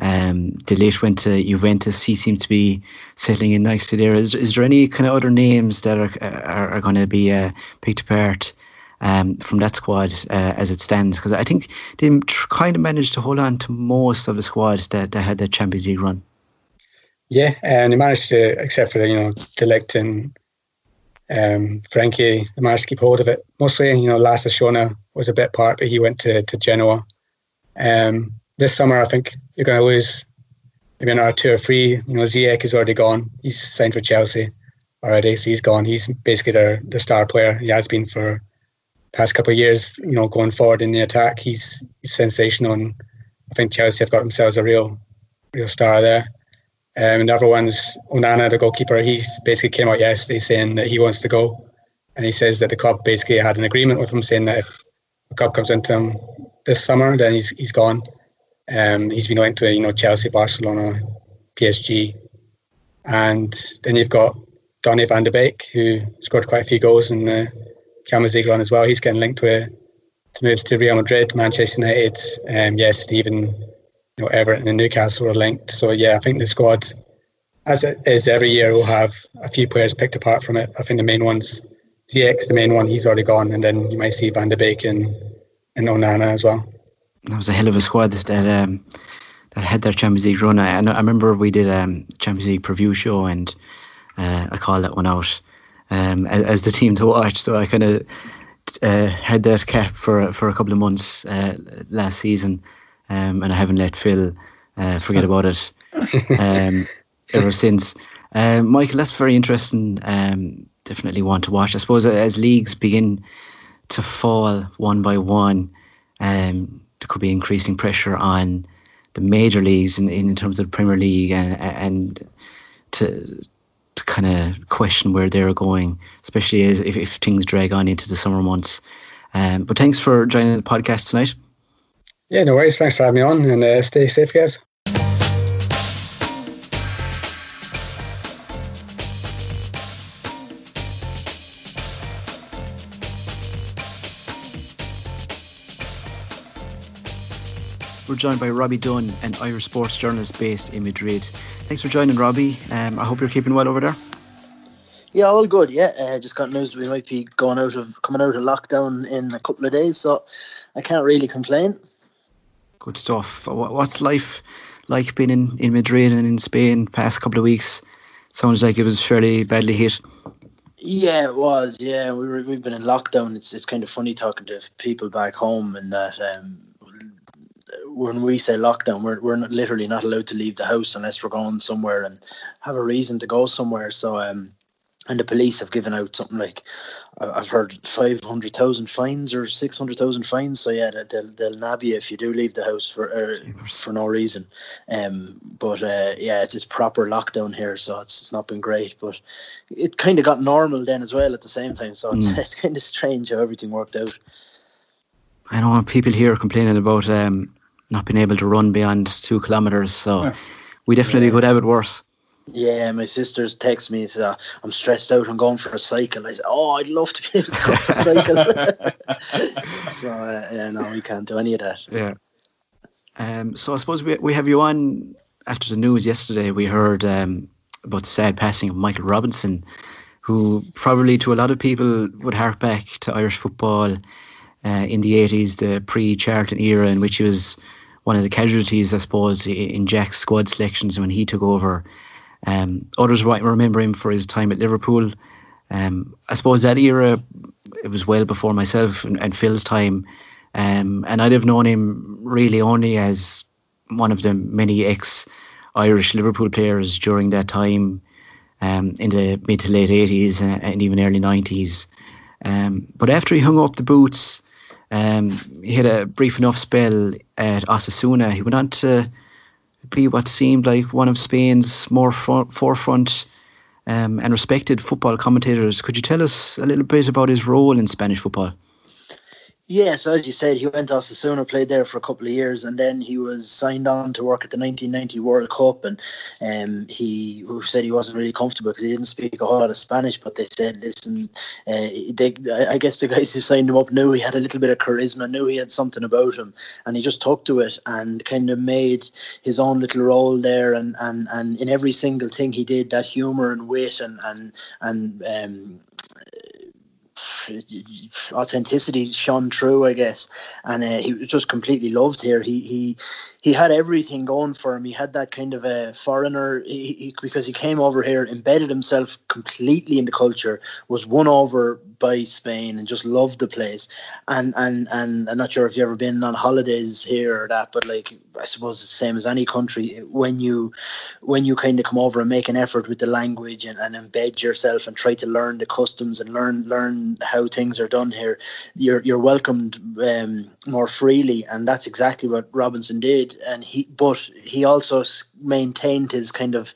Um, De Ligt went to Juventus. He seems to be settling in nicely there. Is, is there any kind of other names that are are, are going to be uh, picked apart um, from that squad uh, as it stands because I think they kind of managed to hold on to most of the squads that, that had the Champions League run. Yeah, and they managed to, except for you know, De Ligt and um, Frenkie, they managed to keep hold of it. Mostly, you know, Lasse Schöne was a bit part, but he went to, to Genoa. Um, this summer, I think you're going to lose maybe another two or three. You know, Ziyech is already gone. He's signed for Chelsea already, so he's gone. He's basically their, their star player. He has been for past couple of years, you know, going forward in the attack, he's, he's sensational. And I think Chelsea have got themselves a real, real star there. Um, and the other one's Onana, the goalkeeper. He basically came out yesterday saying that he wants to go, and he says that the club basically had an agreement with him saying that if the club comes into him this summer, then he's he's gone. Um, he's been linked to you know Chelsea, Barcelona, PSG, and then you've got Donny van de Beek, who scored quite a few goals in the Champions run as well. He's getting linked with to moves to Real Madrid, Manchester United. Um, yes, even you know Everton and Newcastle are linked. So yeah, I think the squad, as it is every year, will have a few players picked apart from it. I think the main ones, Ziyech, the main one, he's already gone, and then you might see Van de Beek and and Onana as well. That was a hell of a squad that um, that had their Champions League run. I, I remember we did a um, Champions League preview show and uh, I called that one out um, as, as, the team to watch. So I kind of uh, had that cap for for a couple of months uh, last season, um, and I haven't let Phil uh, forget about it um, ever since. Um, Michael, that's very interesting. Um, definitely want to watch. I suppose as leagues begin to fall one by one, um, there could be increasing pressure on the major leagues in, in terms of the Premier League and, and to to kind of question where they're going, especially as, if, if things drag on into the summer months. Um, but thanks for joining the podcast tonight. Yeah, no worries. Thanks for having me on and uh, stay safe, guys. We're joined by Robbie Dunne, an Irish sports journalist based in Madrid. Thanks for joining, Robbie. Um, I hope you're keeping well over there. Yeah, all good. Yeah, uh, just got news we might be going out of coming out of lockdown in a couple of days, so I can't really complain. Good stuff. What's life like being in, in Madrid and in Spain past couple of weeks? Sounds like it was fairly badly hit. Yeah, it was. Yeah, we were, we've been in lockdown. It's it's kind of funny talking to people back home and that um, when we say lockdown, we're, we're not, literally not allowed to leave the house unless we're going somewhere and have a reason to go somewhere. So, um, and the police have given out something like I've heard five hundred thousand fines or six hundred thousand fines. So yeah, they'll they'll nab you if you do leave the house for uh, for no reason. Um, but uh, yeah, it's it's proper lockdown here, so it's, it's not been great. But it kind of got normal then as well at the same time. So it's mm. it's kind of strange how everything worked out. I know people here are complaining about um, not being able to run beyond two kilometers. So yeah. we definitely yeah. could have it worse. Yeah, my sisters text me and say, I'm stressed out, I'm going for a cycle. I said, Oh, I'd love to be able to go for a cycle. so, uh, yeah, no, we can't do any of that. Yeah. Um, so I suppose we, we have you on after the news yesterday. We heard um, about the sad passing of Michael Robinson, who probably to a lot of people would hark back to Irish football uh, in the 80s, the pre Charlton era, in which he was one of the casualties, I suppose, in Jack's squad selections when he took over. Um, others might remember him for his time at Liverpool. Um, I suppose that era, it was well before myself and, and Phil's time. Um, and I'd have known him really only as one of the many ex Irish Liverpool players during that time um, in the mid to late 80s and even early 90s. Um, but after he hung up the boots, um, he had a brief enough spell at Osasuna. He went on to be what seemed like one of Spain's more front, forefront um, and respected football commentators. Could you tell us a little bit about his role in Spanish football? Yeah, so as you said, he went to Osasuna, played there for a couple of years, and then he was signed on to work at the 1990 World Cup. And um, he said he wasn't really comfortable because he didn't speak a whole lot of Spanish. But they said, listen, uh, they, I guess the guys who signed him up knew he had a little bit of charisma, knew he had something about him, and he just took to it and kind of made his own little role there. And and, and in every single thing he did, that humour and wit and and and um, authenticity shone through, I guess, and uh, he was just completely loved here. He he he had everything going for him. He had that kind of a foreigner he, he, because he came over here, embedded himself completely in the culture, was won over by Spain, and just loved the place. And and and I'm not sure if you've ever been on holidays here or that, but like I suppose it's the same as any country. When you when you kind of come over and make an effort with the language and, and embed yourself and try to learn the customs and learn learn how things are done here, you're you're welcomed um, more freely, and that's exactly what Robinson did did, and he but he also maintained his kind of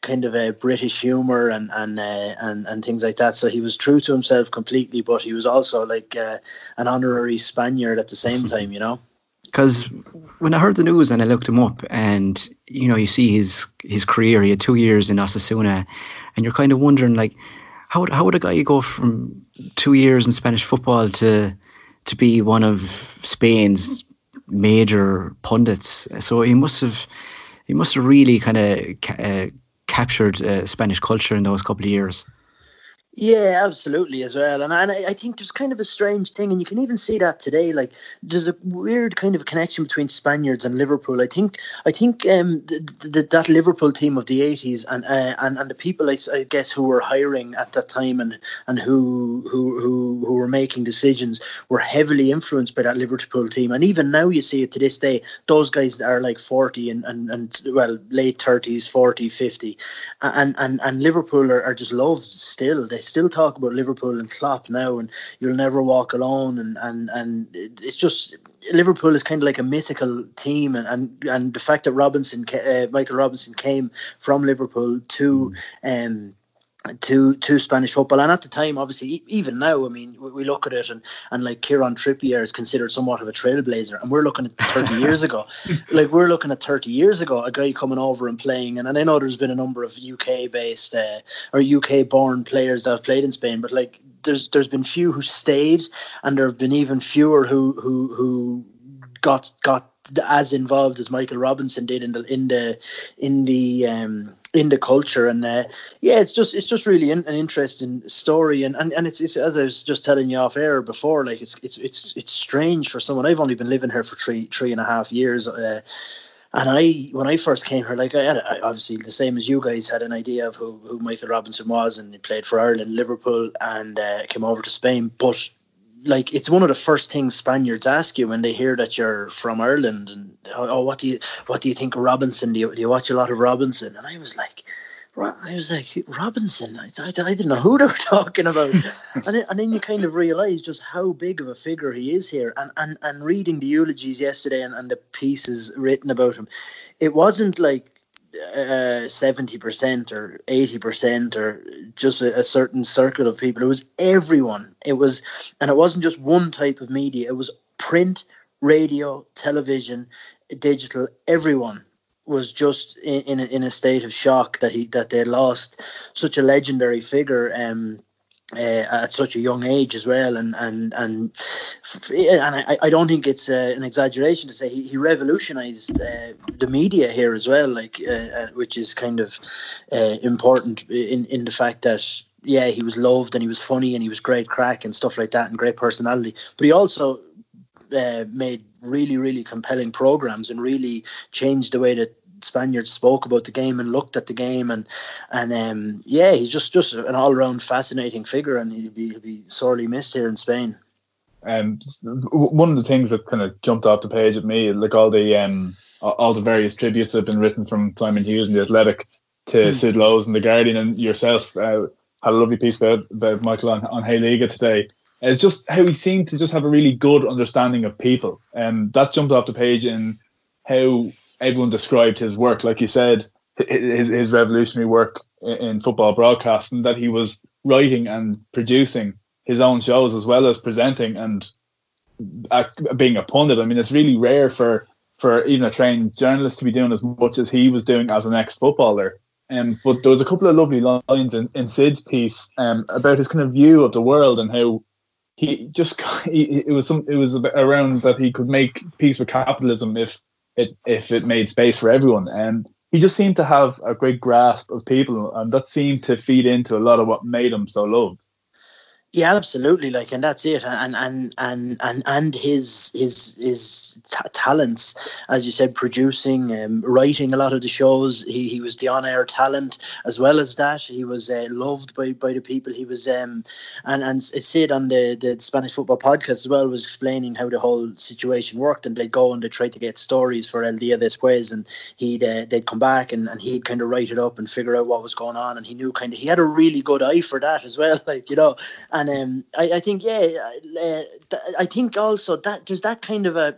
kind of a British humor and and uh, and and things like that. So he was true to himself completely, but he was also like uh, an honorary Spaniard at the same time, you know. Because when I heard the news and I looked him up, and you know, you see his his career. He had two years in Osasuna, and you're kind of wondering like, how would, how would a guy go from two years in Spanish football to to be one of Spain's major pundits. So he must have he must have really kind of ca- uh, captured uh, Spanish culture in those couple of years. Yeah, absolutely as well. And, and I, I think there's kind of a strange thing, and you can even see that today. Like there's a weird kind of connection between Spaniards and Liverpool. I think I think um, the, the, that Liverpool team of the 80s and uh, and and the people I, I, guess who were hiring at that time and and who who who who were making decisions were heavily influenced by that Liverpool team. And even now you see it to this day, those guys are like 40 and and, and well late 30s, 40, 50, and and and Liverpool are, are just loved still. They still talk about Liverpool and Klopp now, and you'll never walk alone, and and and it's just Liverpool is kind of like a mythical team, and and, and the fact that Robinson, uh, Michael Robinson, came from Liverpool to. Um, to to Spanish football. And at the time, obviously, even now, I mean, we, we, look at it and and like Kieran Trippier is considered somewhat of a trailblazer, and we're looking at 30 years ago. Like we're looking at 30 years ago, a guy coming over and playing. And, and I know there's been a number of UK based uh, or UK born players that have played in Spain, but like there's there's been few who stayed, and there have been even fewer who who who got got as involved as Michael Robinson did in the in the in the um, in the culture and uh, yeah it's just it's just really an, an interesting story and, and and it's, it's as I was just telling you off air before like it's it's it's it's strange for someone I've only been living here for three three and a half years uh, and I, when I first came here, like I had I, obviously the same as you guys had an idea of who, who Michael Robinson was, and he played for Ireland, Liverpool, and uh, came over to Spain. But like it's one of the first things Spaniards ask you when they hear that you're from Ireland and oh what do you what do you think of Robinson? Do you, do you watch a lot of Robinson? And I was like I was like Robinson? I, I, I didn't know who they were talking about. And, then, and then you kind of realize just how big of a figure he is here. And and, and reading the eulogies yesterday and, and the pieces written about him it wasn't like uh, seventy percent or eighty percent or just a, a, certain circle of people. It was everyone. It was, and it wasn't just one type of media. It was print, radio, television, digital. Everyone was just in in a, in a state of shock that he that they lost such a legendary figure. Um, uh, at such a young age as well, and and and and I, I don't think it's uh, an exaggeration to say he, he revolutionized uh, the media here as well, like uh, uh, which is kind of uh, important in in the fact that yeah he was loved and he was funny and he was great crack and stuff like that and great personality, but he also made really really compelling programs and really changed the way that Spaniards spoke about the game and looked at the game and and um, yeah, he's just just an all round fascinating figure and he'll be he'll be sorely missed here in Spain. Um, one of the things that kind of jumped off the page at me, like all the um, all the various tributes that have been written from Simon Hughes and the Athletic to mm. Sid Lowe's and the Guardian and yourself uh, had a lovely piece about, about Michael on, on Hey Liga today. It's just how he seemed to just have a really good understanding of people, and um, that jumped off the page in how everyone described his work, like you said, his, his revolutionary work in football broadcasting, that he was writing and producing his own shows as well as presenting and being a pundit. I mean, it's really rare for for even a trained journalist to be doing as much as he was doing as an ex footballer. Um, but there was a couple of lovely lines in, in Sid's piece um, about his kind of view of the world and how he just he, it was some it was around that he could make peace with capitalism if it if it made space for everyone. And he just seemed to have a great grasp of people, and that seemed to feed into a lot of what made him so loved. Yeah, absolutely. Like, and that's it. And and and and and his his his t- talents, as you said, producing, um, writing a lot of the shows. He, he was the on-air talent as well as that. He was uh, loved by, by the people. He was um and and Sid on the the Spanish football podcast as well was explaining how the whole situation worked. And they'd go and they try to get stories for El Dia Después, and he'd uh, they'd come back and, and he'd kind of write it up and figure out what was going on. And he knew kind of he had a really good eye for that as well. Like you know and um, I, I think yeah, uh, I think also that there's that kind of a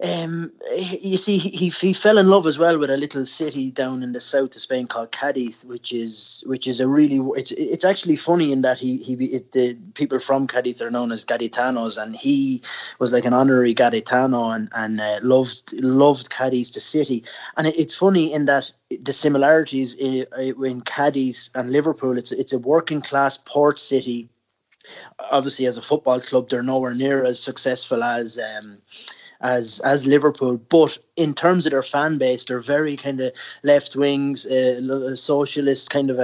um, you see, he, he fell in love as well with a little city down in the south of Spain called Cadiz, which is which is a really it's it's actually funny in that he he it, the people from Cadiz are known as Gaditanos, and he was like an honorary Gaditano and and uh, loved loved Cadiz the city, and it, it's funny in that the similarities in, in Cadiz and Liverpool. It's it's a working class port city. Obviously, as a football club, they're nowhere near as successful as. Um, as as Liverpool. But in terms of their fan base, they're very kind of left wings, uh, socialist kind of a,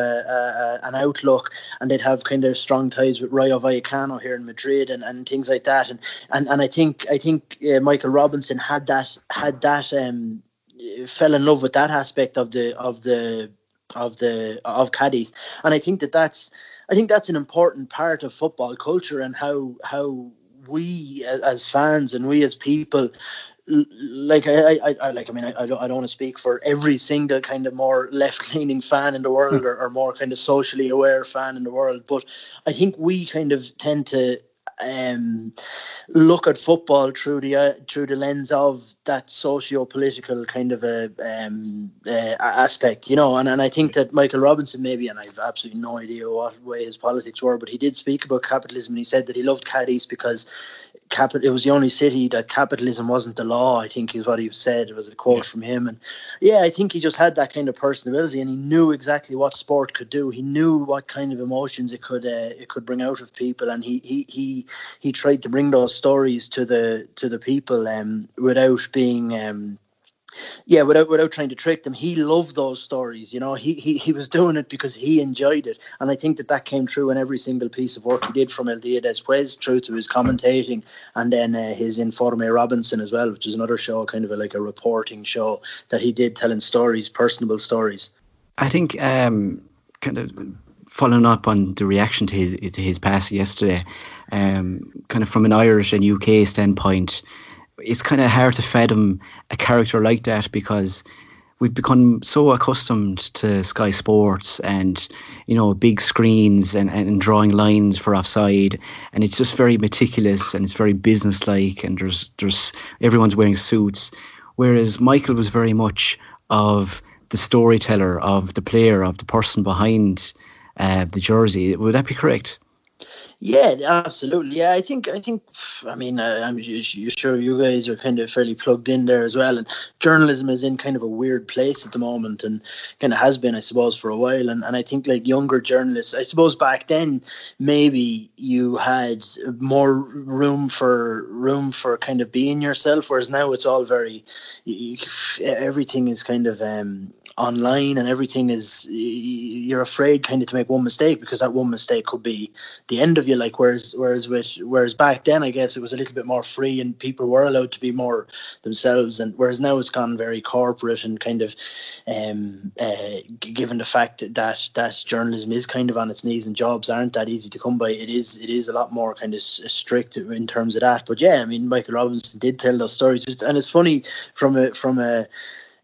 a, an outlook, and they'd have kind of strong ties with Rayo Vallecano here in Madrid and, and things like that. And and, and I think I think uh, Michael Robinson had that had that um, fell in love with that aspect of the of the of the of Cadiz, and I think that that's I think that's an important part of football culture and how how we as fans and we as people like I, I, I like I mean I, I don't I don't want to speak for every single kind of more left leaning fan in the world hmm. or, or more kind of socially aware fan in the world but I think we kind of tend to um, look at football through the uh, through the lens of that socio-political kind of a um, uh, aspect, you know. And, and I think that Michael Robinson maybe, and I've absolutely no idea what way his politics were, but he did speak about capitalism. and He said that he loved Cadiz because capital it was the only city that capitalism wasn't the law i think is what he said it was a quote yeah. from him and yeah i think he just had that kind of personality and he knew exactly what sport could do he knew what kind of emotions it could uh, it could bring out of people and he he he he tried to bring those stories to the to the people um without being um yeah, without without trying to trick them, he loved those stories. You know, he, he he was doing it because he enjoyed it, and I think that that came true in every single piece of work he did, from El Dia Después through to his commentating, and then uh, his Informe Robinson as well, which is another show, kind of a, like a reporting show that he did, telling stories, personable stories. I think, um, kind of following up on the reaction to his to his pass yesterday, um, kind of from an Irish and UK standpoint it's kind of hard to fathom a character like that because we've become so accustomed to Sky Sports and you know big screens and, and drawing lines for offside. And it's just very meticulous and it's very businesslike and there's there's everyone's wearing suits. Whereas Michael was very much of the storyteller of the player of the person behind uh, the jersey would that be correct yeah, absolutely. Yeah, I think I think I mean uh, I'm you're sure you guys are kind of fairly plugged in there as well, and journalism is in kind of a weird place at the moment, and kind of has been, I suppose, for a while. And and I think like younger journalists, I suppose back then maybe you had more room for room for kind of being yourself, whereas now it's all very everything is kind of um online and everything is you're afraid kind of to make one mistake because that one mistake could be the end of you like whereas whereas with whereas back then I guess it was a little bit more free and people were allowed to be more themselves. And whereas now it's gone very corporate and kind of um uh, given the fact that that journalism is kind of on its knees and jobs aren't that easy to come by it is it is a lot more kind of strict in terms of that. But yeah I mean Michael Robinson did tell those stories. And it's funny from a from a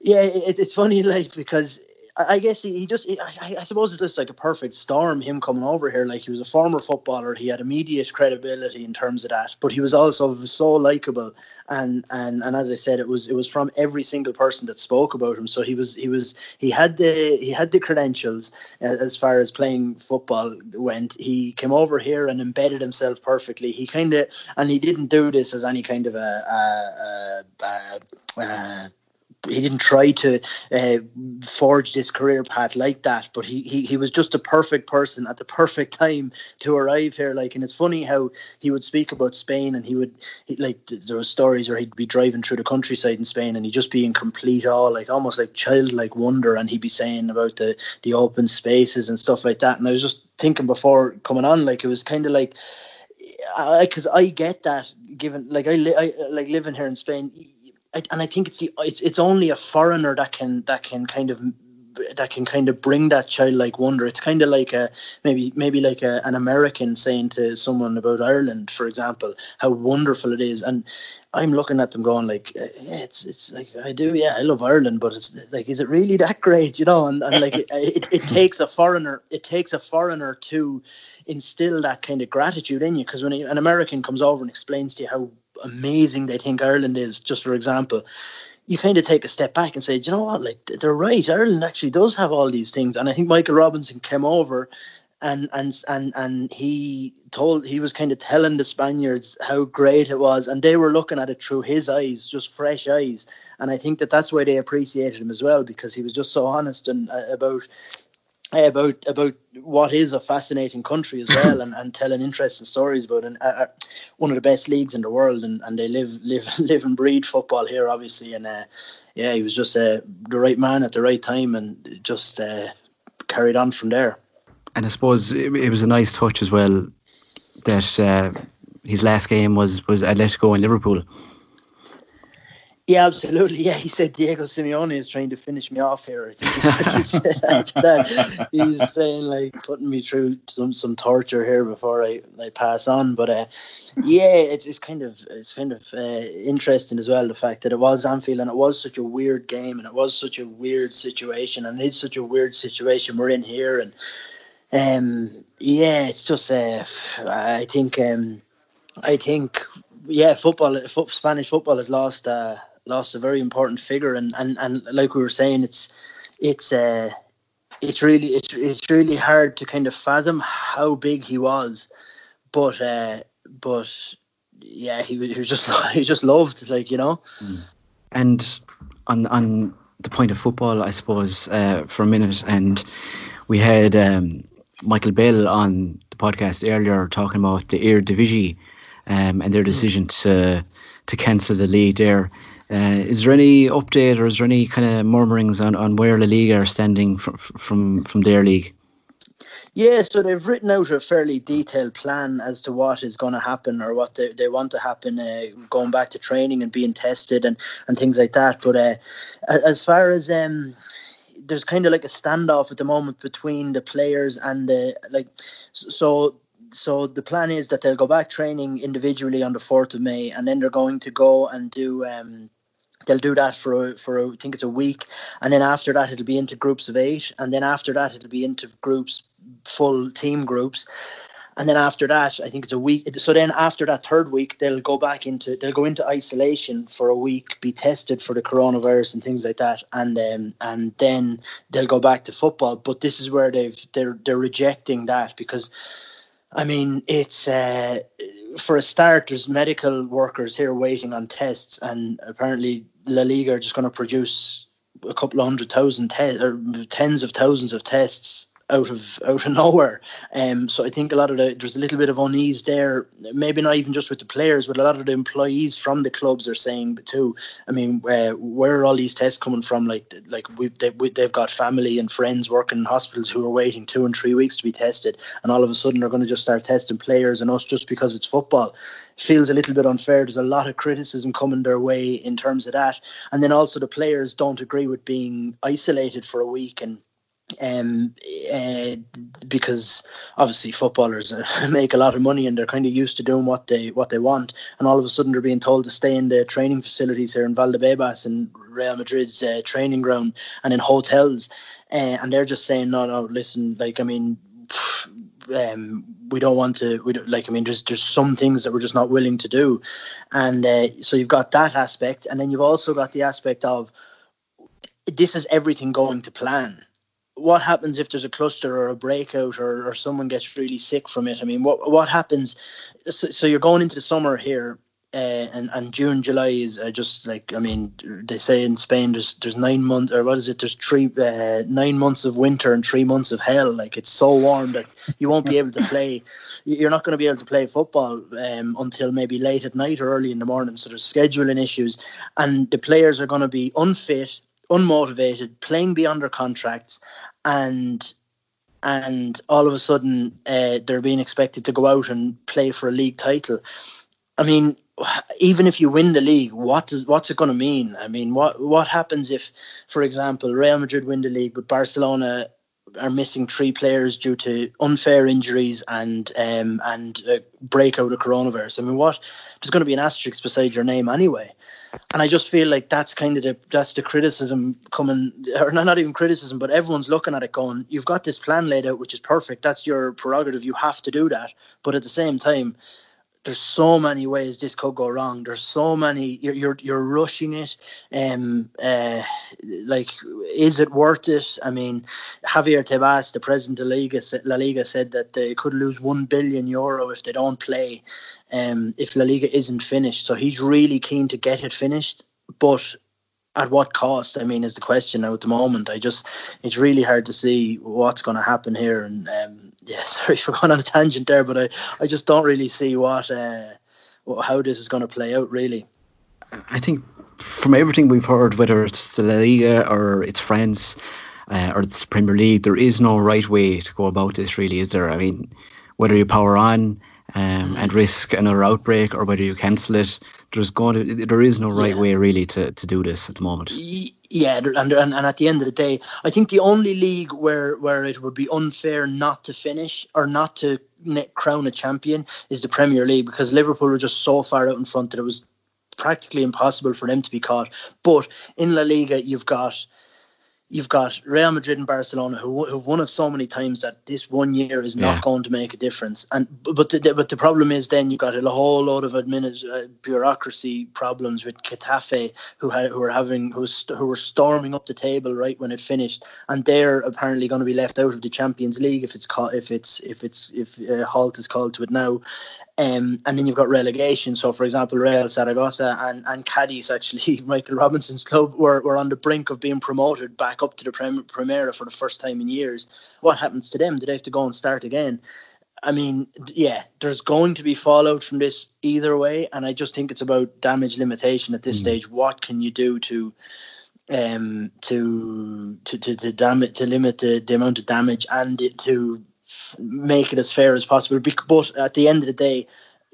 yeah, it, it's funny, like because I guess he, he just, I, I, suppose it's just like a perfect storm, him coming over here. Like he was a former footballer, he had immediate credibility in terms of that, but he was also so likable. And, and, and as I said, it was, it was from every single person that spoke about him. So he was, he was, he had the, he had the credentials uh, as far as playing football went. He came over here and embedded himself perfectly. He kind of, and he didn't do this as any kind of a, a, a, a he didn't try to uh, forge this career path like that, but he, he he was just the perfect person at the perfect time to arrive here. Like, and it's funny how he would speak about Spain, and he would he, like there were stories where he'd be driving through the countryside in Spain, and he'd just be in complete awe, like almost like childlike wonder, and he'd be saying about the the open spaces and stuff like that. And I was just thinking before coming on, like it was kind of like because I, I, get that given like I, li- I like living here in Spain and I think it's the it's it's only a foreigner that can that can kind of that can kind of bring that childlike wonder. It's kind of like a maybe maybe like a, an American saying to someone about Ireland, for example, how wonderful it is, and I'm looking at them going like, yeah, it's it's like I do, yeah, I love Ireland, but it's like, is it really that great, you know? And, and like it, it, it takes a foreigner, it takes a foreigner to instill that kind of gratitude in you, because when an American comes over and explains to you how amazing they think Ireland is, just for example, you kind of take a step back and say, you know what, like they're right. Ireland actually does have all these things, and I think Michael Robinson came over. And, and and and he told he was kind of telling the Spaniards how great it was, and they were looking at it through his eyes, just fresh eyes. And I think that that's why they appreciated him as well, because he was just so honest and uh, about about about what is a fascinating country as well, and, and telling interesting stories about and uh, one of the best leagues in the world, and, and they live live live and breed football here, obviously, and uh, yeah, he was just uh, the right man at the right time, and just uh, carried on from there. And I suppose it, it was a nice touch as well that uh, his last game was was Atletico in Liverpool. Yeah, absolutely. Yeah, he said Diego Simeone is trying to finish me off here. I think he said. He's saying like putting me through some some torture here before I, I pass on. But uh, yeah, it's, it's kind of it's kind of uh, interesting as well the fact that it was Anfield and it was such a weird game and it was such a weird situation and it's such a weird situation we're in here and um yeah, it's just uh, I think um I think yeah, football, Spanish football has lost uh, lost a very important figure, and, and, and like we were saying, it's it's uh, it's really it's it's really hard to kind of fathom how big he was, but uh, but yeah, he, he was just he just loved like you know, and on on the point of football, I suppose uh, for a minute, and we had um, Michael Bell on the podcast earlier talking about the Eredivisie um, and their decision to to cancel the league there. Uh, is there any update or is there any kind of murmurings on, on where La Liga are standing from from from their league? Yeah, so they've written out a fairly detailed plan as to what is going to happen or what they, they want to happen, uh, going back to training and being tested and, and things like that. But uh, as far as um, there's kind of like a standoff at the moment between the players and the like, so so the plan is that they'll go back training individually on the 4th of May and then they're going to go and do um, they'll do that for a, for a, I think it's a week and then after that it'll be into groups of 8 and then after that it'll be into groups full team groups and then after that I think it's a week so then after that third week they'll go back into they'll go into isolation for a week be tested for the coronavirus and things like that and um, and then they'll go back to football but this is where they've they're they're rejecting that because I mean, it's uh, for a start. There's medical workers here waiting on tests, and apparently La Liga are just going to produce a couple of hundred thousand te- or tens of thousands of tests out of out of nowhere. Um, so I think a lot of the there's a little bit of unease there. Maybe not even just with the players, but a lot of the employees from the clubs are saying too. I mean, uh, where are all these tests coming from? Like like we've they, we, they've got family and friends working in hospitals who are waiting two and three weeks to be tested, and all of a sudden they're going to just start testing players and us just because it's football. Feels a little bit unfair. There's a lot of criticism coming their way in terms of that, and then also the players don't agree with being isolated for a week and um, uh, because obviously footballers make a lot of money and they're kind of used to doing what they what they want, and all of a sudden they're being told to stay in the training facilities here in Valdebebas and Real Madrid's uh, training ground and in hotels, uh, and they're just saying no, no, listen, like I mean. Um, we don't want to we don't, like i mean there's there's some things that we're just not willing to do. And so you've got that aspect. And then you've also got the aspect of this is everything going to plan what happens if there's a cluster or a breakout or, or someone gets really sick from it? I mean, what what happens? So, so you're going into the summer here, uh, and and June, July is uh, just like I mean, they say in Spain there's there's nine months or what is it? There's three uh, nine months of winter and three months of hell. Like it's so warm that you won't be able to play. You're not going to be able to play football um, until maybe late at night or early in the morning. So there's scheduling issues, and the players are going to be unfit unmotivated, playing beyond their contracts, and and all of a sudden uh, they're being expected to go out and play for a league title. I mean, even if you win the league, what does what's it going to mean? I mean, what what happens if, for example, Real Madrid win the league, but Barcelona are missing three players due to unfair injuries and um, and a breakout of coronavirus? I mean, what there's going to be an asterisk beside your name anyway and I just feel like that's kind of the that's the criticism coming, or not, not even criticism, but everyone's looking at it going, you've got this plan laid out, which is perfect. That's your prerogative. You have to do that. But at the same time, there's so many ways this could go wrong. There's so many. You're you're, you're rushing it. Um, uh, like, is it worth it? I mean, Javier Tebas, the president of La Liga, La Liga, said that they could lose one billion euro if they don't play um, if La Liga isn't finished. So he's really keen to get it finished. But at what cost? I mean, is the question now at the moment. I just, it's really hard to see what's going to happen here. And um, yeah, sorry for going on a tangent there, but I, I just don't really see what, uh, how this is going to play out. Really, I think from everything we've heard, whether it's the Liga or it's France uh, or it's Premier League, there is no right way to go about this. Really, is there? I mean, whether you power on um, and risk another outbreak or whether you cancel it. There's going to, there is no right yeah. way really to, to do this at the moment. Yeah, and, and and at the end of the day, I think the only league where where it would be unfair not to finish or not to crown a champion is the Premier League because Liverpool were just so far out in front that it was practically impossible for them to be caught. But in La Liga, you've got you've got Real Madrid and Barcelona who have won it so many times that this one year is not yeah. going to make a difference. And but the, but the problem is then you've got a whole lot of administ- uh, bureaucracy problems with Getafe who had who were having who, was, who were storming up the table right when it finished, and they're apparently going to be left out of the Champions League if it's caught if it's if it's if uh, halt is called to it now. Um, and then you've got relegation. So, for example, Real Zaragoza and, and Cadiz, actually, Michael Robinson's club, were, were on the brink of being promoted back up to the Prem- Primera for the first time in years. What happens to them? Do they have to go and start again? I mean, yeah, there's going to be fallout from this either way. And I just think it's about damage limitation at this mm. stage. What can you do to. Um, to to to to, damage, to limit the, the amount of damage and it, to make it as fair as possible. But at the end of the day,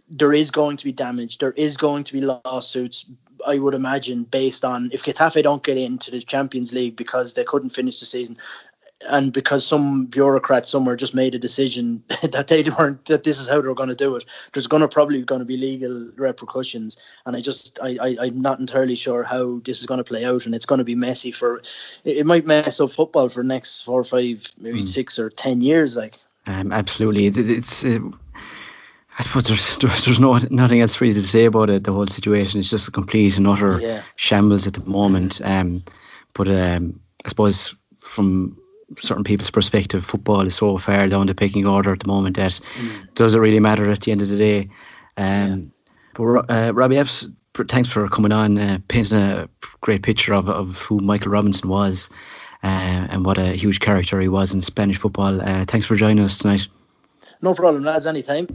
there is going to be damage. There is going to be lawsuits. I would imagine based on if Getafe don't get into the Champions League because they couldn't finish the season, and because some bureaucrat somewhere just made a decision that they weren't that this is how they're going to do it there's going to probably going to be legal repercussions and i just I, I i'm not entirely sure how this is going to play out and it's going to be messy for it, it might mess up football for the next four or five maybe mm. six or ten years like um, absolutely, it, it's. Uh, I suppose there's there's no nothing else really to say about it. The whole situation is just a complete and utter yeah. shambles at the moment. Um, but um, I suppose from certain people's perspective, football is so far down the picking order at the moment that mm. does it really matter at the end of the day. Um, yeah. But uh, Robbie Epps, thanks for coming on, uh, painting a great picture of of who Michael Robinson was uh, and what a huge character he was in Spanish football. Uh, thanks for joining us tonight. No problem, lads. Anytime.